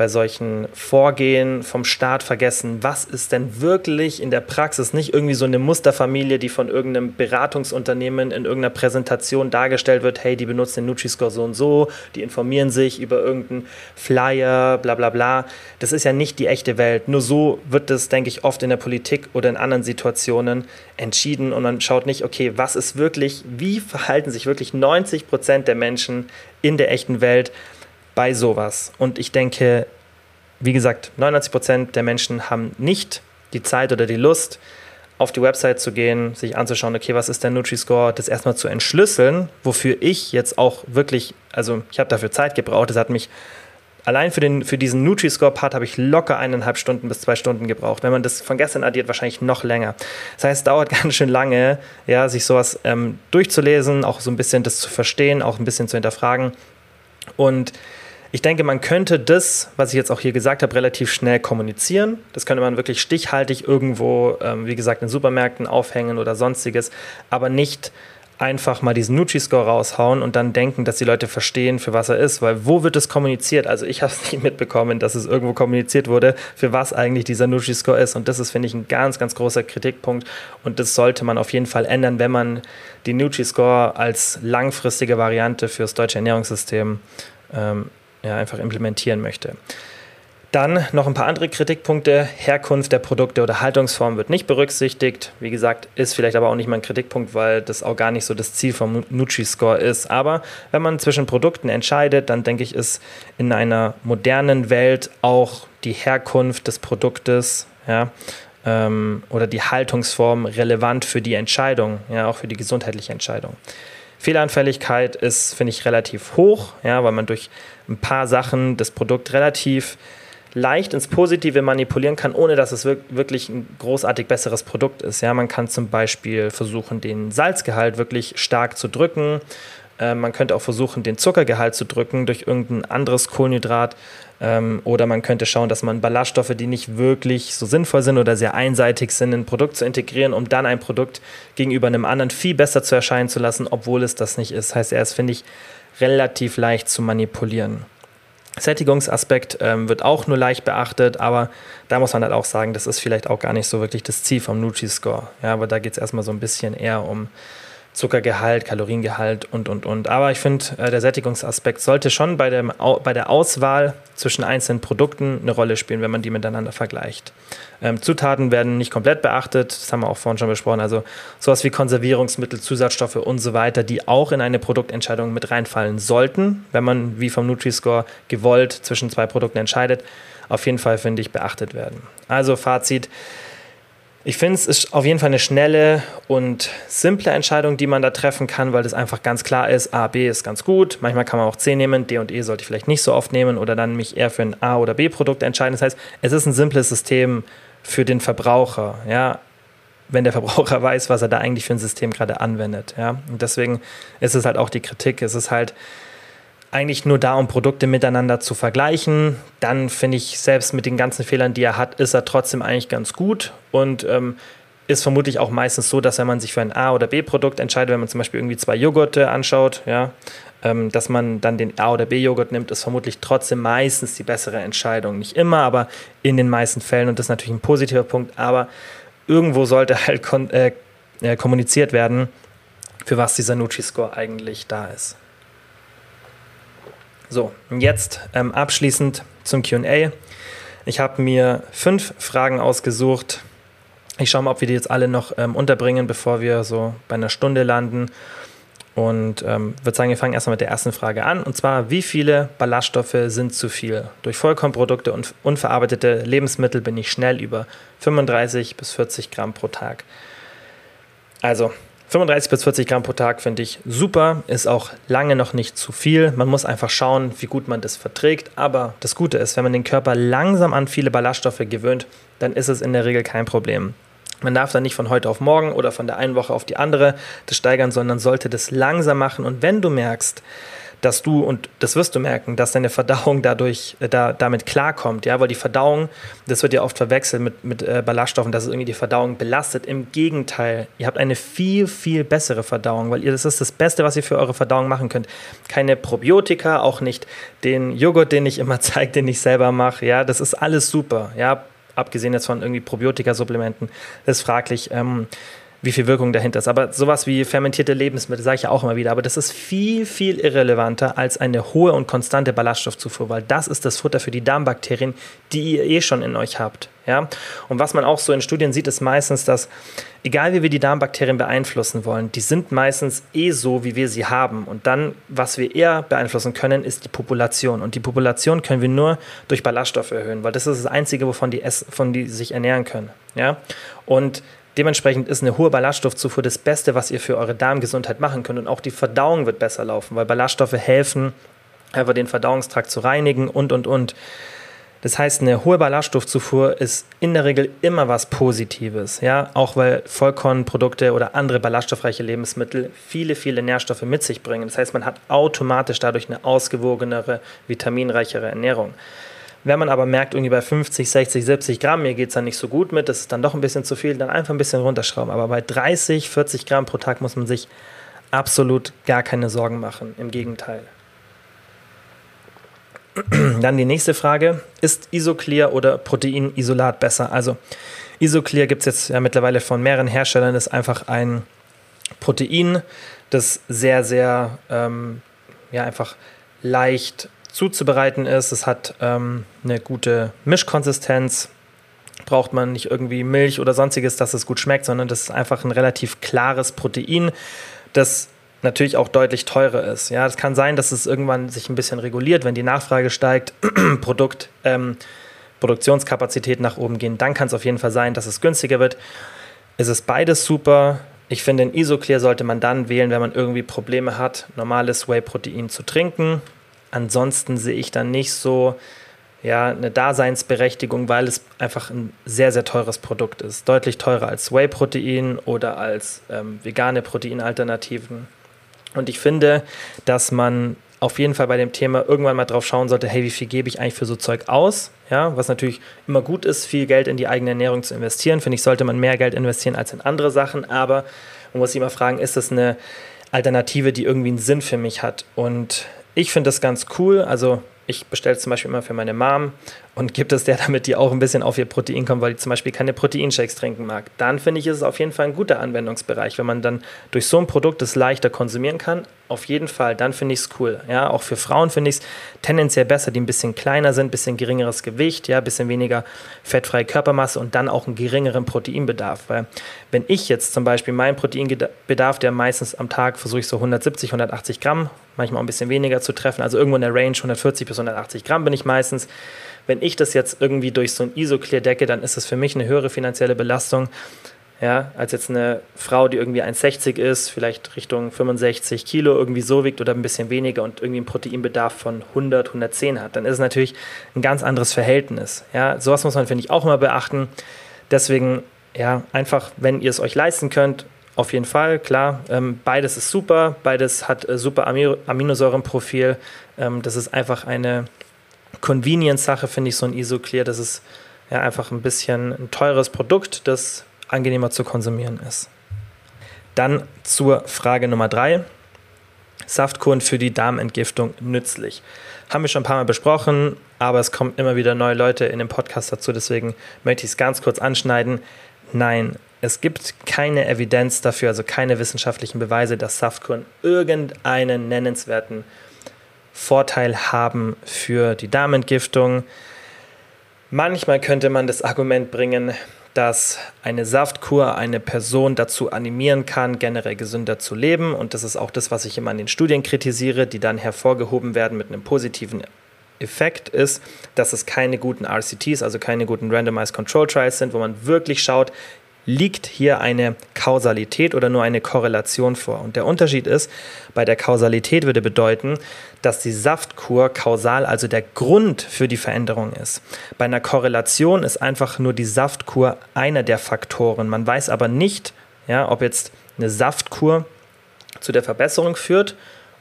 bei solchen Vorgehen vom Staat vergessen, was ist denn wirklich in der Praxis nicht irgendwie so eine Musterfamilie, die von irgendeinem Beratungsunternehmen in irgendeiner Präsentation dargestellt wird, hey, die benutzen den Nutri-Score so und so, die informieren sich über irgendeinen Flyer, bla bla bla. Das ist ja nicht die echte Welt. Nur so wird das, denke ich, oft in der Politik oder in anderen Situationen entschieden und man schaut nicht, okay, was ist wirklich, wie verhalten sich wirklich 90 Prozent der Menschen in der echten Welt? Bei sowas. Und ich denke, wie gesagt, 99 Prozent der Menschen haben nicht die Zeit oder die Lust, auf die Website zu gehen, sich anzuschauen, okay, was ist der Nutri-Score, das erstmal zu entschlüsseln, wofür ich jetzt auch wirklich, also ich habe dafür Zeit gebraucht, das hat mich allein für, den, für diesen Nutri-Score-Part habe ich locker eineinhalb Stunden bis zwei Stunden gebraucht. Wenn man das von gestern addiert, wahrscheinlich noch länger. Das heißt, es dauert ganz schön lange, ja, sich sowas ähm, durchzulesen, auch so ein bisschen das zu verstehen, auch ein bisschen zu hinterfragen. Und ich denke, man könnte das, was ich jetzt auch hier gesagt habe, relativ schnell kommunizieren. Das könnte man wirklich stichhaltig irgendwo, ähm, wie gesagt, in Supermärkten aufhängen oder sonstiges, aber nicht einfach mal diesen Nutri-Score raushauen und dann denken, dass die Leute verstehen, für was er ist. Weil wo wird es kommuniziert? Also ich habe es nicht mitbekommen, dass es irgendwo kommuniziert wurde, für was eigentlich dieser Nutri-Score ist. Und das ist, finde ich, ein ganz, ganz großer Kritikpunkt. Und das sollte man auf jeden Fall ändern, wenn man die Nutri-Score als langfristige Variante fürs deutsche Ernährungssystem ähm, ja, einfach implementieren möchte. Dann noch ein paar andere Kritikpunkte. Herkunft der Produkte oder Haltungsform wird nicht berücksichtigt. Wie gesagt, ist vielleicht aber auch nicht mal ein Kritikpunkt, weil das auch gar nicht so das Ziel vom Nutri-Score ist. Aber wenn man zwischen Produkten entscheidet, dann denke ich, ist in einer modernen Welt auch die Herkunft des Produktes ja, ähm, oder die Haltungsform relevant für die Entscheidung, ja, auch für die gesundheitliche Entscheidung. Fehleranfälligkeit ist, finde ich, relativ hoch, ja, weil man durch ein paar Sachen das Produkt relativ leicht ins Positive manipulieren kann, ohne dass es wirklich ein großartig besseres Produkt ist. Ja, man kann zum Beispiel versuchen, den Salzgehalt wirklich stark zu drücken. Äh, man könnte auch versuchen, den Zuckergehalt zu drücken durch irgendein anderes Kohlenhydrat. Ähm, oder man könnte schauen, dass man Ballaststoffe, die nicht wirklich so sinnvoll sind oder sehr einseitig sind, in ein Produkt zu integrieren, um dann ein Produkt gegenüber einem anderen viel besser zu erscheinen zu lassen, obwohl es das nicht ist. Heißt, er ist, finde ich, relativ leicht zu manipulieren. Sättigungsaspekt ähm, wird auch nur leicht beachtet, aber da muss man halt auch sagen, das ist vielleicht auch gar nicht so wirklich das Ziel vom Nutri-Score. Ja, aber da geht es erstmal so ein bisschen eher um Zuckergehalt, Kaloriengehalt und, und, und. Aber ich finde, äh, der Sättigungsaspekt sollte schon bei, dem, bei der Auswahl zwischen einzelnen Produkten eine Rolle spielen, wenn man die miteinander vergleicht. Ähm, Zutaten werden nicht komplett beachtet, das haben wir auch vorhin schon besprochen. Also sowas wie Konservierungsmittel, Zusatzstoffe und so weiter, die auch in eine Produktentscheidung mit reinfallen sollten, wenn man wie vom Nutri-Score gewollt zwischen zwei Produkten entscheidet, auf jeden Fall, finde ich, beachtet werden. Also Fazit ich finde, es ist auf jeden Fall eine schnelle und simple Entscheidung, die man da treffen kann, weil das einfach ganz klar ist, A, B ist ganz gut. Manchmal kann man auch C nehmen, D und E sollte ich vielleicht nicht so oft nehmen oder dann mich eher für ein A- oder B-Produkt entscheiden. Das heißt, es ist ein simples System für den Verbraucher, ja, wenn der Verbraucher weiß, was er da eigentlich für ein System gerade anwendet, ja. Und deswegen ist es halt auch die Kritik, es ist halt eigentlich nur da, um Produkte miteinander zu vergleichen. Dann finde ich, selbst mit den ganzen Fehlern, die er hat, ist er trotzdem eigentlich ganz gut und ähm, ist vermutlich auch meistens so, dass wenn man sich für ein A- oder B-Produkt entscheidet, wenn man zum Beispiel irgendwie zwei Joghurte anschaut, ja, ähm, dass man dann den A- oder B-Joghurt nimmt, ist vermutlich trotzdem meistens die bessere Entscheidung. Nicht immer, aber in den meisten Fällen und das ist natürlich ein positiver Punkt, aber irgendwo sollte halt äh, äh, kommuniziert werden, für was dieser Nutri-Score eigentlich da ist. So, jetzt ähm, abschließend zum QA. Ich habe mir fünf Fragen ausgesucht. Ich schaue mal, ob wir die jetzt alle noch ähm, unterbringen, bevor wir so bei einer Stunde landen. Und ähm, würde sagen, wir fangen erstmal mit der ersten Frage an. Und zwar, wie viele Ballaststoffe sind zu viel? Durch Vollkornprodukte und unverarbeitete Lebensmittel bin ich schnell über 35 bis 40 Gramm pro Tag. Also 35 bis 40 Gramm pro Tag finde ich super, ist auch lange noch nicht zu viel. Man muss einfach schauen, wie gut man das verträgt. Aber das Gute ist, wenn man den Körper langsam an viele Ballaststoffe gewöhnt, dann ist es in der Regel kein Problem. Man darf dann nicht von heute auf morgen oder von der einen Woche auf die andere das steigern, sondern sollte das langsam machen. Und wenn du merkst, dass du, und das wirst du merken, dass deine Verdauung dadurch äh, da, damit klarkommt, ja, weil die Verdauung, das wird ja oft verwechselt mit, mit äh, Ballaststoffen, dass es irgendwie die Verdauung belastet. Im Gegenteil, ihr habt eine viel, viel bessere Verdauung, weil ihr, das ist das Beste, was ihr für eure Verdauung machen könnt. Keine Probiotika, auch nicht den Joghurt, den ich immer zeige, den ich selber mache, ja, das ist alles super, ja, abgesehen jetzt von irgendwie Probiotika-Supplementen, das ist fraglich. Ähm, wie viel Wirkung dahinter ist. Aber sowas wie fermentierte Lebensmittel sage ich ja auch immer wieder. Aber das ist viel, viel irrelevanter als eine hohe und konstante Ballaststoffzufuhr, weil das ist das Futter für die Darmbakterien, die ihr eh schon in euch habt. Ja? Und was man auch so in Studien sieht, ist meistens, dass egal wie wir die Darmbakterien beeinflussen wollen, die sind meistens eh so, wie wir sie haben. Und dann, was wir eher beeinflussen können, ist die Population. Und die Population können wir nur durch Ballaststoffe erhöhen, weil das ist das Einzige, wovon die, essen, von die sich ernähren können. Ja? Und Dementsprechend ist eine hohe Ballaststoffzufuhr das Beste, was ihr für eure Darmgesundheit machen könnt. Und auch die Verdauung wird besser laufen, weil Ballaststoffe helfen, einfach den Verdauungstrakt zu reinigen und, und, und. Das heißt, eine hohe Ballaststoffzufuhr ist in der Regel immer was Positives, ja, auch weil Vollkornprodukte oder andere ballaststoffreiche Lebensmittel viele, viele Nährstoffe mit sich bringen. Das heißt, man hat automatisch dadurch eine ausgewogenere, vitaminreichere Ernährung. Wenn man aber merkt, irgendwie bei 50, 60, 70 Gramm, mir geht es dann nicht so gut mit, das ist dann doch ein bisschen zu viel, dann einfach ein bisschen runterschrauben. Aber bei 30, 40 Gramm pro Tag muss man sich absolut gar keine Sorgen machen. Im Gegenteil. Dann die nächste Frage: Ist Isoclear oder Proteinisolat besser? Also, Isoclear gibt es jetzt ja mittlerweile von mehreren Herstellern. Ist einfach ein Protein, das sehr, sehr ähm, ja, einfach leicht zuzubereiten ist. Es hat ähm, eine gute Mischkonsistenz. Braucht man nicht irgendwie Milch oder sonstiges, dass es gut schmeckt, sondern das ist einfach ein relativ klares Protein, das natürlich auch deutlich teurer ist. Ja, es kann sein, dass es irgendwann sich ein bisschen reguliert, wenn die Nachfrage steigt, Produkt, ähm, Produktionskapazität nach oben gehen. Dann kann es auf jeden Fall sein, dass es günstiger wird. Es ist beides super. Ich finde, ein Isoclear sollte man dann wählen, wenn man irgendwie Probleme hat, normales Whey-Protein zu trinken ansonsten sehe ich dann nicht so ja, eine Daseinsberechtigung, weil es einfach ein sehr, sehr teures Produkt ist. Deutlich teurer als Whey-Protein oder als ähm, vegane Proteinalternativen. Und ich finde, dass man auf jeden Fall bei dem Thema irgendwann mal drauf schauen sollte, hey, wie viel gebe ich eigentlich für so Zeug aus? Ja, was natürlich immer gut ist, viel Geld in die eigene Ernährung zu investieren. Finde ich, sollte man mehr Geld investieren als in andere Sachen. Aber man muss sich immer fragen, ist das eine Alternative, die irgendwie einen Sinn für mich hat? Und ich finde das ganz cool. Also ich bestelle zum Beispiel immer für meine Mom und gibt es der, damit die auch ein bisschen auf ihr Protein kommt, weil die zum Beispiel keine Proteinshakes trinken mag. Dann finde ich, ist es auf jeden Fall ein guter Anwendungsbereich, wenn man dann durch so ein Produkt es leichter konsumieren kann. Auf jeden Fall, dann finde ich es cool. Ja, auch für Frauen finde ich es tendenziell besser, die ein bisschen kleiner sind, ein bisschen geringeres Gewicht, ja, ein bisschen weniger fettfreie Körpermasse und dann auch einen geringeren Proteinbedarf. Weil wenn ich jetzt zum Beispiel meinen Proteinbedarf, der meistens am Tag versuche ich so 170, 180 Gramm, manchmal auch ein bisschen weniger zu treffen, also irgendwo in der Range 140 bis 180 Gramm bin ich meistens wenn ich das jetzt irgendwie durch so ein Isoclear decke, dann ist das für mich eine höhere finanzielle Belastung, ja, als jetzt eine Frau, die irgendwie 1,60 ist, vielleicht Richtung 65 Kilo irgendwie so wiegt oder ein bisschen weniger und irgendwie einen Proteinbedarf von 100, 110 hat, dann ist es natürlich ein ganz anderes Verhältnis. Ja, sowas muss man, finde ich, auch immer beachten. Deswegen, ja, einfach, wenn ihr es euch leisten könnt, auf jeden Fall, klar. Ähm, beides ist super, beides hat äh, super Aminosäurenprofil. Ähm, das ist einfach eine Convenience-Sache finde ich so ein Isoclear. Das ist ja einfach ein bisschen ein teures Produkt, das angenehmer zu konsumieren ist. Dann zur Frage Nummer drei. Saftkuren für die Darmentgiftung nützlich. Haben wir schon ein paar Mal besprochen, aber es kommen immer wieder neue Leute in dem Podcast dazu, deswegen möchte ich es ganz kurz anschneiden. Nein, es gibt keine Evidenz dafür, also keine wissenschaftlichen Beweise, dass Saftkuren irgendeinen nennenswerten Vorteil haben für die Darmentgiftung. Manchmal könnte man das Argument bringen, dass eine Saftkur eine Person dazu animieren kann, generell gesünder zu leben. Und das ist auch das, was ich immer an den Studien kritisiere, die dann hervorgehoben werden mit einem positiven Effekt ist, dass es keine guten RCTs, also keine guten Randomized Control Trials sind, wo man wirklich schaut, liegt hier eine Kausalität oder nur eine Korrelation vor. Und der Unterschied ist, bei der Kausalität würde bedeuten, dass die Saftkur kausal, also der Grund für die Veränderung ist. Bei einer Korrelation ist einfach nur die Saftkur einer der Faktoren. Man weiß aber nicht, ja, ob jetzt eine Saftkur zu der Verbesserung führt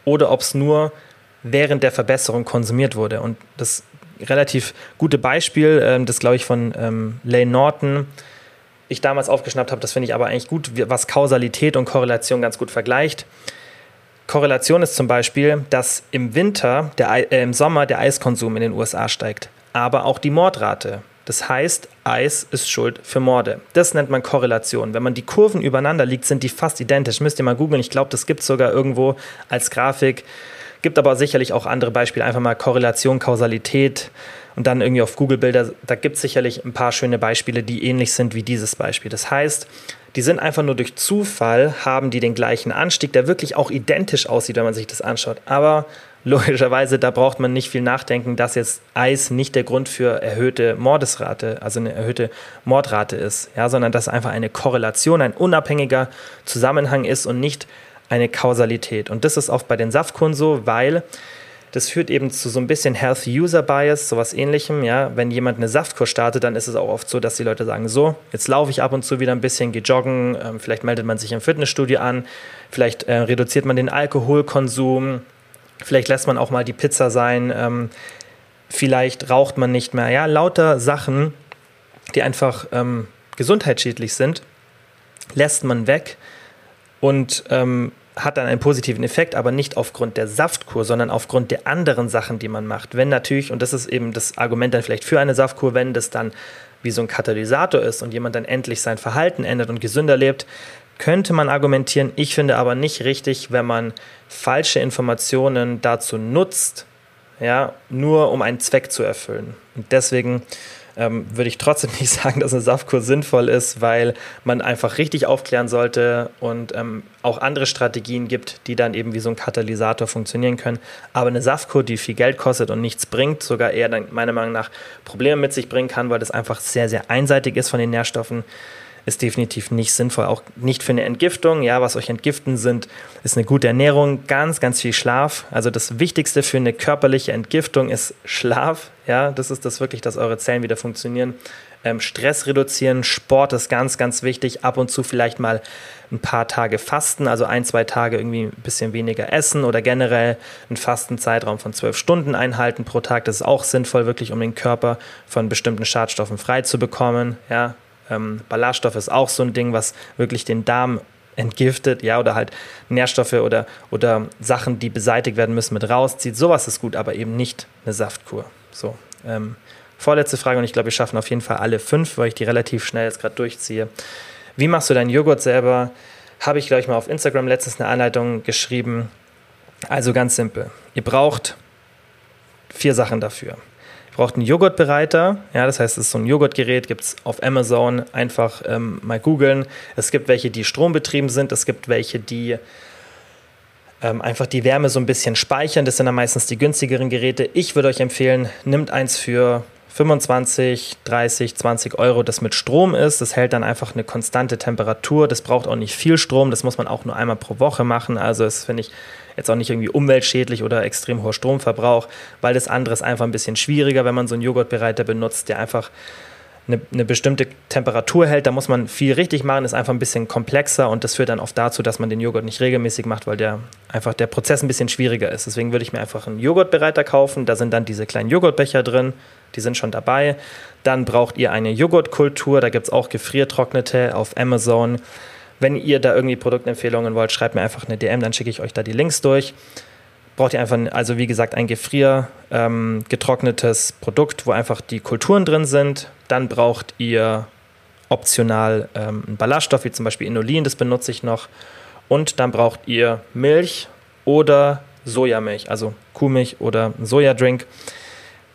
oder ob es nur während der Verbesserung konsumiert wurde. Und das relativ gute Beispiel, ähm, das glaube ich von ähm, Lane Norton, ich damals aufgeschnappt habe, das finde ich aber eigentlich gut, was Kausalität und Korrelation ganz gut vergleicht. Korrelation ist zum Beispiel, dass im Winter, der, äh, im Sommer der Eiskonsum in den USA steigt, aber auch die Mordrate. Das heißt, Eis ist schuld für Morde. Das nennt man Korrelation. Wenn man die Kurven übereinander liegt, sind die fast identisch. Müsst ihr mal googeln. Ich glaube, das gibt es sogar irgendwo als Grafik. Gibt aber sicherlich auch andere Beispiele, einfach mal Korrelation, Kausalität und dann irgendwie auf Google-Bilder. Da gibt es sicherlich ein paar schöne Beispiele, die ähnlich sind wie dieses Beispiel. Das heißt, die sind einfach nur durch Zufall, haben die den gleichen Anstieg, der wirklich auch identisch aussieht, wenn man sich das anschaut. Aber logischerweise, da braucht man nicht viel nachdenken, dass jetzt Eis nicht der Grund für erhöhte Mordesrate, also eine erhöhte Mordrate ist, ja, sondern dass einfach eine Korrelation, ein unabhängiger Zusammenhang ist und nicht eine Kausalität. Und das ist auch bei den Saftkuren so, weil das führt eben zu so ein bisschen Health-User-Bias, sowas ähnlichem. Ja? Wenn jemand eine Saftkur startet, dann ist es auch oft so, dass die Leute sagen, so, jetzt laufe ich ab und zu wieder ein bisschen, gehe joggen, ähm, vielleicht meldet man sich im Fitnessstudio an, vielleicht äh, reduziert man den Alkoholkonsum, vielleicht lässt man auch mal die Pizza sein, ähm, vielleicht raucht man nicht mehr. Ja, lauter Sachen, die einfach ähm, gesundheitsschädlich sind, lässt man weg und ähm, hat dann einen positiven Effekt, aber nicht aufgrund der Saftkur, sondern aufgrund der anderen Sachen, die man macht. Wenn natürlich, und das ist eben das Argument dann vielleicht für eine Saftkur, wenn das dann wie so ein Katalysator ist und jemand dann endlich sein Verhalten ändert und gesünder lebt, könnte man argumentieren. Ich finde aber nicht richtig, wenn man falsche Informationen dazu nutzt, ja, nur um einen Zweck zu erfüllen. Und deswegen ähm, würde ich trotzdem nicht sagen, dass eine Saftkur sinnvoll ist, weil man einfach richtig aufklären sollte und ähm, auch andere Strategien gibt, die dann eben wie so ein Katalysator funktionieren können. Aber eine Saftkur, die viel Geld kostet und nichts bringt, sogar eher dann meiner Meinung nach Probleme mit sich bringen kann, weil das einfach sehr, sehr einseitig ist von den Nährstoffen, ist definitiv nicht sinnvoll. Auch nicht für eine Entgiftung. Ja, was euch entgiften sind, ist eine gute Ernährung, ganz, ganz viel Schlaf. Also das Wichtigste für eine körperliche Entgiftung ist Schlaf. Ja, das ist das wirklich, dass eure Zellen wieder funktionieren. Ähm, Stress reduzieren, Sport ist ganz, ganz wichtig. Ab und zu vielleicht mal ein paar Tage fasten, also ein, zwei Tage irgendwie ein bisschen weniger essen oder generell einen Fastenzeitraum von zwölf Stunden einhalten pro Tag. Das ist auch sinnvoll, wirklich, um den Körper von bestimmten Schadstoffen frei zu bekommen. Ja, ähm, Ballaststoff ist auch so ein Ding, was wirklich den Darm entgiftet, ja, oder halt Nährstoffe oder, oder Sachen, die beseitigt werden müssen, mit rauszieht. Sowas ist gut, aber eben nicht eine Saftkur. So. Ähm, vorletzte Frage und ich glaube, wir schaffen auf jeden Fall alle fünf, weil ich die relativ schnell jetzt gerade durchziehe. Wie machst du deinen Joghurt selber? Habe ich, glaube ich, mal auf Instagram letztens eine Anleitung geschrieben. Also ganz simpel. Ihr braucht vier Sachen dafür braucht einen Joghurtbereiter. Ja, das heißt, es ist so ein Joghurtgerät, gibt es auf Amazon. Einfach ähm, mal googeln. Es gibt welche, die strombetrieben sind. Es gibt welche, die ähm, einfach die Wärme so ein bisschen speichern. Das sind dann meistens die günstigeren Geräte. Ich würde euch empfehlen, nimmt eins für 25, 30, 20 Euro, das mit Strom ist. Das hält dann einfach eine konstante Temperatur. Das braucht auch nicht viel Strom. Das muss man auch nur einmal pro Woche machen. Also das finde ich jetzt auch nicht irgendwie umweltschädlich oder extrem hoher Stromverbrauch, weil das andere ist einfach ein bisschen schwieriger, wenn man so einen Joghurtbereiter benutzt, der einfach eine, eine, bestimmte Temperatur hält. Da muss man viel richtig machen, ist einfach ein bisschen komplexer und das führt dann oft dazu, dass man den Joghurt nicht regelmäßig macht, weil der einfach der Prozess ein bisschen schwieriger ist. Deswegen würde ich mir einfach einen Joghurtbereiter kaufen. Da sind dann diese kleinen Joghurtbecher drin, die sind schon dabei. Dann braucht ihr eine Joghurtkultur, da gibt es auch gefriertrocknete auf Amazon. Wenn ihr da irgendwie Produktempfehlungen wollt, schreibt mir einfach eine DM, dann schicke ich euch da die Links durch. Braucht ihr einfach, also wie gesagt, ein Gefrier ähm, getrocknetes Produkt, wo einfach die Kulturen drin sind. Dann braucht ihr optional ähm, einen Ballaststoff, wie zum Beispiel Inulin, das benutze ich noch. Und dann braucht ihr Milch oder Sojamilch, also Kuhmilch oder Sojadrink.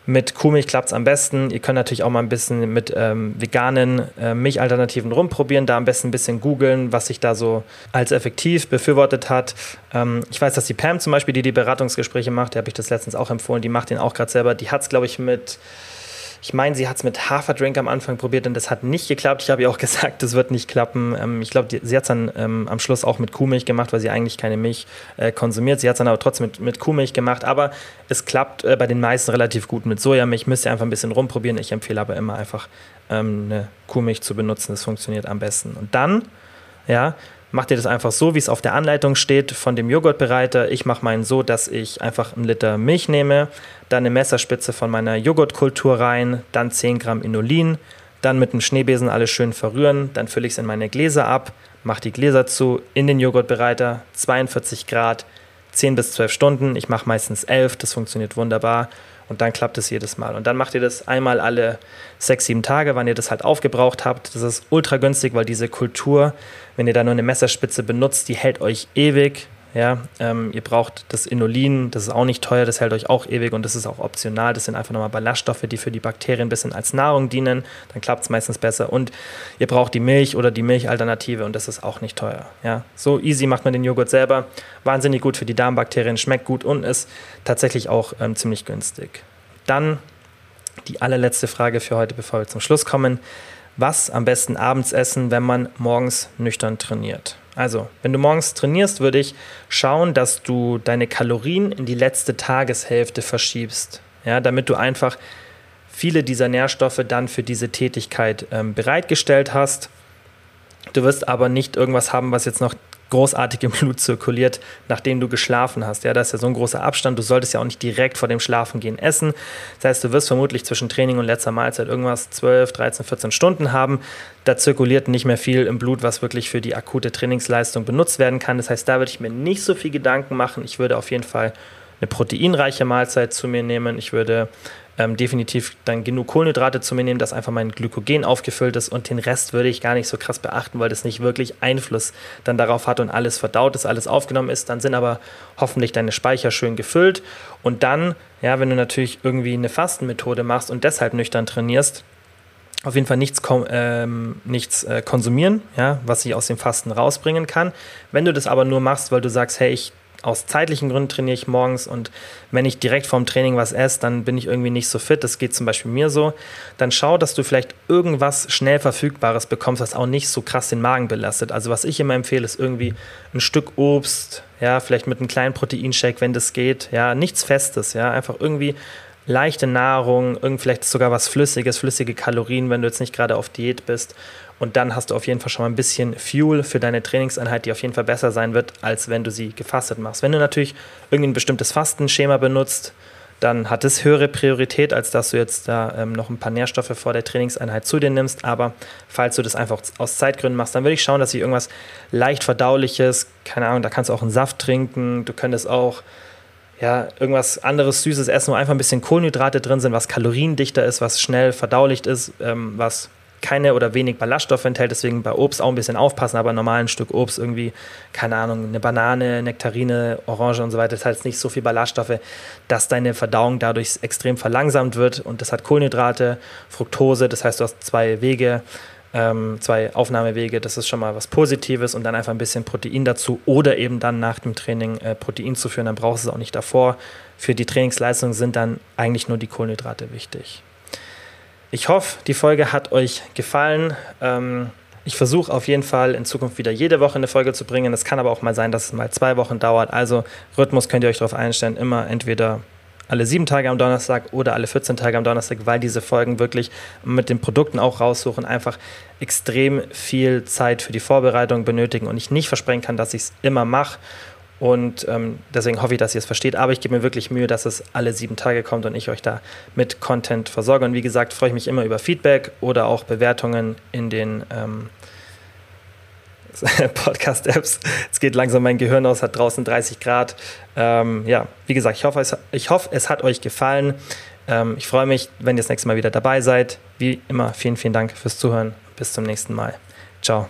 Mit Kuhmilch klappt es am besten. Ihr könnt natürlich auch mal ein bisschen mit ähm, veganen äh, Milchalternativen rumprobieren, da am besten ein bisschen googeln, was sich da so als effektiv befürwortet hat. Ähm, ich weiß, dass die Pam zum Beispiel, die die Beratungsgespräche macht, die habe ich das letztens auch empfohlen, die macht den auch gerade selber. Die hat es, glaube ich, mit ich meine, sie hat es mit Haferdrink am Anfang probiert und das hat nicht geklappt. Ich habe ihr auch gesagt, das wird nicht klappen. Ähm, ich glaube, sie hat es dann ähm, am Schluss auch mit Kuhmilch gemacht, weil sie eigentlich keine Milch äh, konsumiert. Sie hat es dann aber trotzdem mit, mit Kuhmilch gemacht. Aber es klappt äh, bei den meisten relativ gut mit Sojamilch. Müsst ihr einfach ein bisschen rumprobieren. Ich empfehle aber immer einfach ähm, eine Kuhmilch zu benutzen. Das funktioniert am besten. Und dann, ja, macht ihr das einfach so, wie es auf der Anleitung steht von dem Joghurtbereiter. Ich mache meinen so, dass ich einfach einen Liter Milch nehme, dann eine Messerspitze von meiner Joghurtkultur rein, dann 10 Gramm Inulin, dann mit dem Schneebesen alles schön verrühren, dann fülle ich es in meine Gläser ab, mache die Gläser zu, in den Joghurtbereiter, 42 Grad, 10 bis 12 Stunden. Ich mache meistens 11, das funktioniert wunderbar. Und dann klappt es jedes Mal. Und dann macht ihr das einmal alle sechs, sieben Tage, wann ihr das halt aufgebraucht habt. Das ist ultra günstig, weil diese Kultur, wenn ihr da nur eine Messerspitze benutzt, die hält euch ewig. Ja, ähm, ihr braucht das Inulin, das ist auch nicht teuer, das hält euch auch ewig und das ist auch optional. Das sind einfach nochmal Ballaststoffe, die für die Bakterien ein bisschen als Nahrung dienen. Dann klappt es meistens besser. Und ihr braucht die Milch oder die Milchalternative und das ist auch nicht teuer. Ja, so easy macht man den Joghurt selber. Wahnsinnig gut für die Darmbakterien, schmeckt gut und ist tatsächlich auch ähm, ziemlich günstig. Dann die allerletzte Frage für heute, bevor wir zum Schluss kommen. Was am besten abends essen, wenn man morgens nüchtern trainiert? Also, wenn du morgens trainierst, würde ich schauen, dass du deine Kalorien in die letzte Tageshälfte verschiebst, ja, damit du einfach viele dieser Nährstoffe dann für diese Tätigkeit ähm, bereitgestellt hast. Du wirst aber nicht irgendwas haben, was jetzt noch großartig im Blut zirkuliert, nachdem du geschlafen hast. Ja, da ist ja so ein großer Abstand. Du solltest ja auch nicht direkt vor dem Schlafengehen essen. Das heißt, du wirst vermutlich zwischen Training und letzter Mahlzeit irgendwas 12, 13, 14 Stunden haben. Da zirkuliert nicht mehr viel im Blut, was wirklich für die akute Trainingsleistung benutzt werden kann. Das heißt, da würde ich mir nicht so viel Gedanken machen. Ich würde auf jeden Fall eine proteinreiche Mahlzeit zu mir nehmen. Ich würde ähm, definitiv dann genug Kohlenhydrate zu mir nehmen, dass einfach mein Glykogen aufgefüllt ist und den Rest würde ich gar nicht so krass beachten, weil das nicht wirklich Einfluss dann darauf hat und alles verdaut ist, alles aufgenommen ist. Dann sind aber hoffentlich deine Speicher schön gefüllt und dann, ja, wenn du natürlich irgendwie eine Fastenmethode machst und deshalb nüchtern trainierst, auf jeden Fall nichts, ähm, nichts äh, konsumieren, ja, was ich aus dem Fasten rausbringen kann. Wenn du das aber nur machst, weil du sagst, hey, ich aus zeitlichen Gründen trainiere ich morgens und wenn ich direkt vorm Training was esse, dann bin ich irgendwie nicht so fit. Das geht zum Beispiel mir so. Dann schau, dass du vielleicht irgendwas schnell Verfügbares bekommst, was auch nicht so krass den Magen belastet. Also was ich immer empfehle, ist irgendwie ein Stück Obst, ja, vielleicht mit einem kleinen Proteinshake, wenn das geht. Ja, nichts Festes, ja, einfach irgendwie leichte Nahrung, irgend vielleicht sogar was Flüssiges, flüssige Kalorien, wenn du jetzt nicht gerade auf Diät bist. Und dann hast du auf jeden Fall schon mal ein bisschen Fuel für deine Trainingseinheit, die auf jeden Fall besser sein wird, als wenn du sie gefastet machst. Wenn du natürlich irgendwie ein bestimmtes Fastenschema benutzt, dann hat es höhere Priorität, als dass du jetzt da ähm, noch ein paar Nährstoffe vor der Trainingseinheit zu dir nimmst. Aber falls du das einfach aus Zeitgründen machst, dann würde ich schauen, dass ich irgendwas leicht verdauliches, keine Ahnung, da kannst du auch einen Saft trinken, du könntest auch ja, irgendwas anderes Süßes essen, wo einfach ein bisschen Kohlenhydrate drin sind, was kaloriendichter ist, was schnell verdaulich ist, ähm, was keine oder wenig Ballaststoffe enthält, deswegen bei Obst auch ein bisschen aufpassen, aber normal ein Stück Obst irgendwie, keine Ahnung, eine Banane, Nektarine, Orange und so weiter, das hat nicht so viel Ballaststoffe, dass deine Verdauung dadurch extrem verlangsamt wird. Und das hat Kohlenhydrate, Fructose, das heißt, du hast zwei Wege, ähm, zwei Aufnahmewege, das ist schon mal was Positives und dann einfach ein bisschen Protein dazu oder eben dann nach dem Training äh, Protein zu führen, dann brauchst du es auch nicht davor. Für die Trainingsleistung sind dann eigentlich nur die Kohlenhydrate wichtig. Ich hoffe, die Folge hat euch gefallen. Ähm, ich versuche auf jeden Fall in Zukunft wieder jede Woche eine Folge zu bringen. Es kann aber auch mal sein, dass es mal zwei Wochen dauert. Also Rhythmus könnt ihr euch darauf einstellen, immer entweder alle sieben Tage am Donnerstag oder alle 14 Tage am Donnerstag, weil diese Folgen wirklich mit den Produkten auch raussuchen, einfach extrem viel Zeit für die Vorbereitung benötigen und ich nicht versprechen kann, dass ich es immer mache. Und ähm, deswegen hoffe ich, dass ihr es versteht. Aber ich gebe mir wirklich Mühe, dass es alle sieben Tage kommt und ich euch da mit Content versorge. Und wie gesagt, freue ich mich immer über Feedback oder auch Bewertungen in den ähm, Podcast-Apps. Es geht langsam mein Gehirn aus, hat draußen 30 Grad. Ähm, ja, wie gesagt, ich hoffe, es, ich hoffe, es hat euch gefallen. Ähm, ich freue mich, wenn ihr das nächste Mal wieder dabei seid. Wie immer, vielen, vielen Dank fürs Zuhören. Bis zum nächsten Mal. Ciao.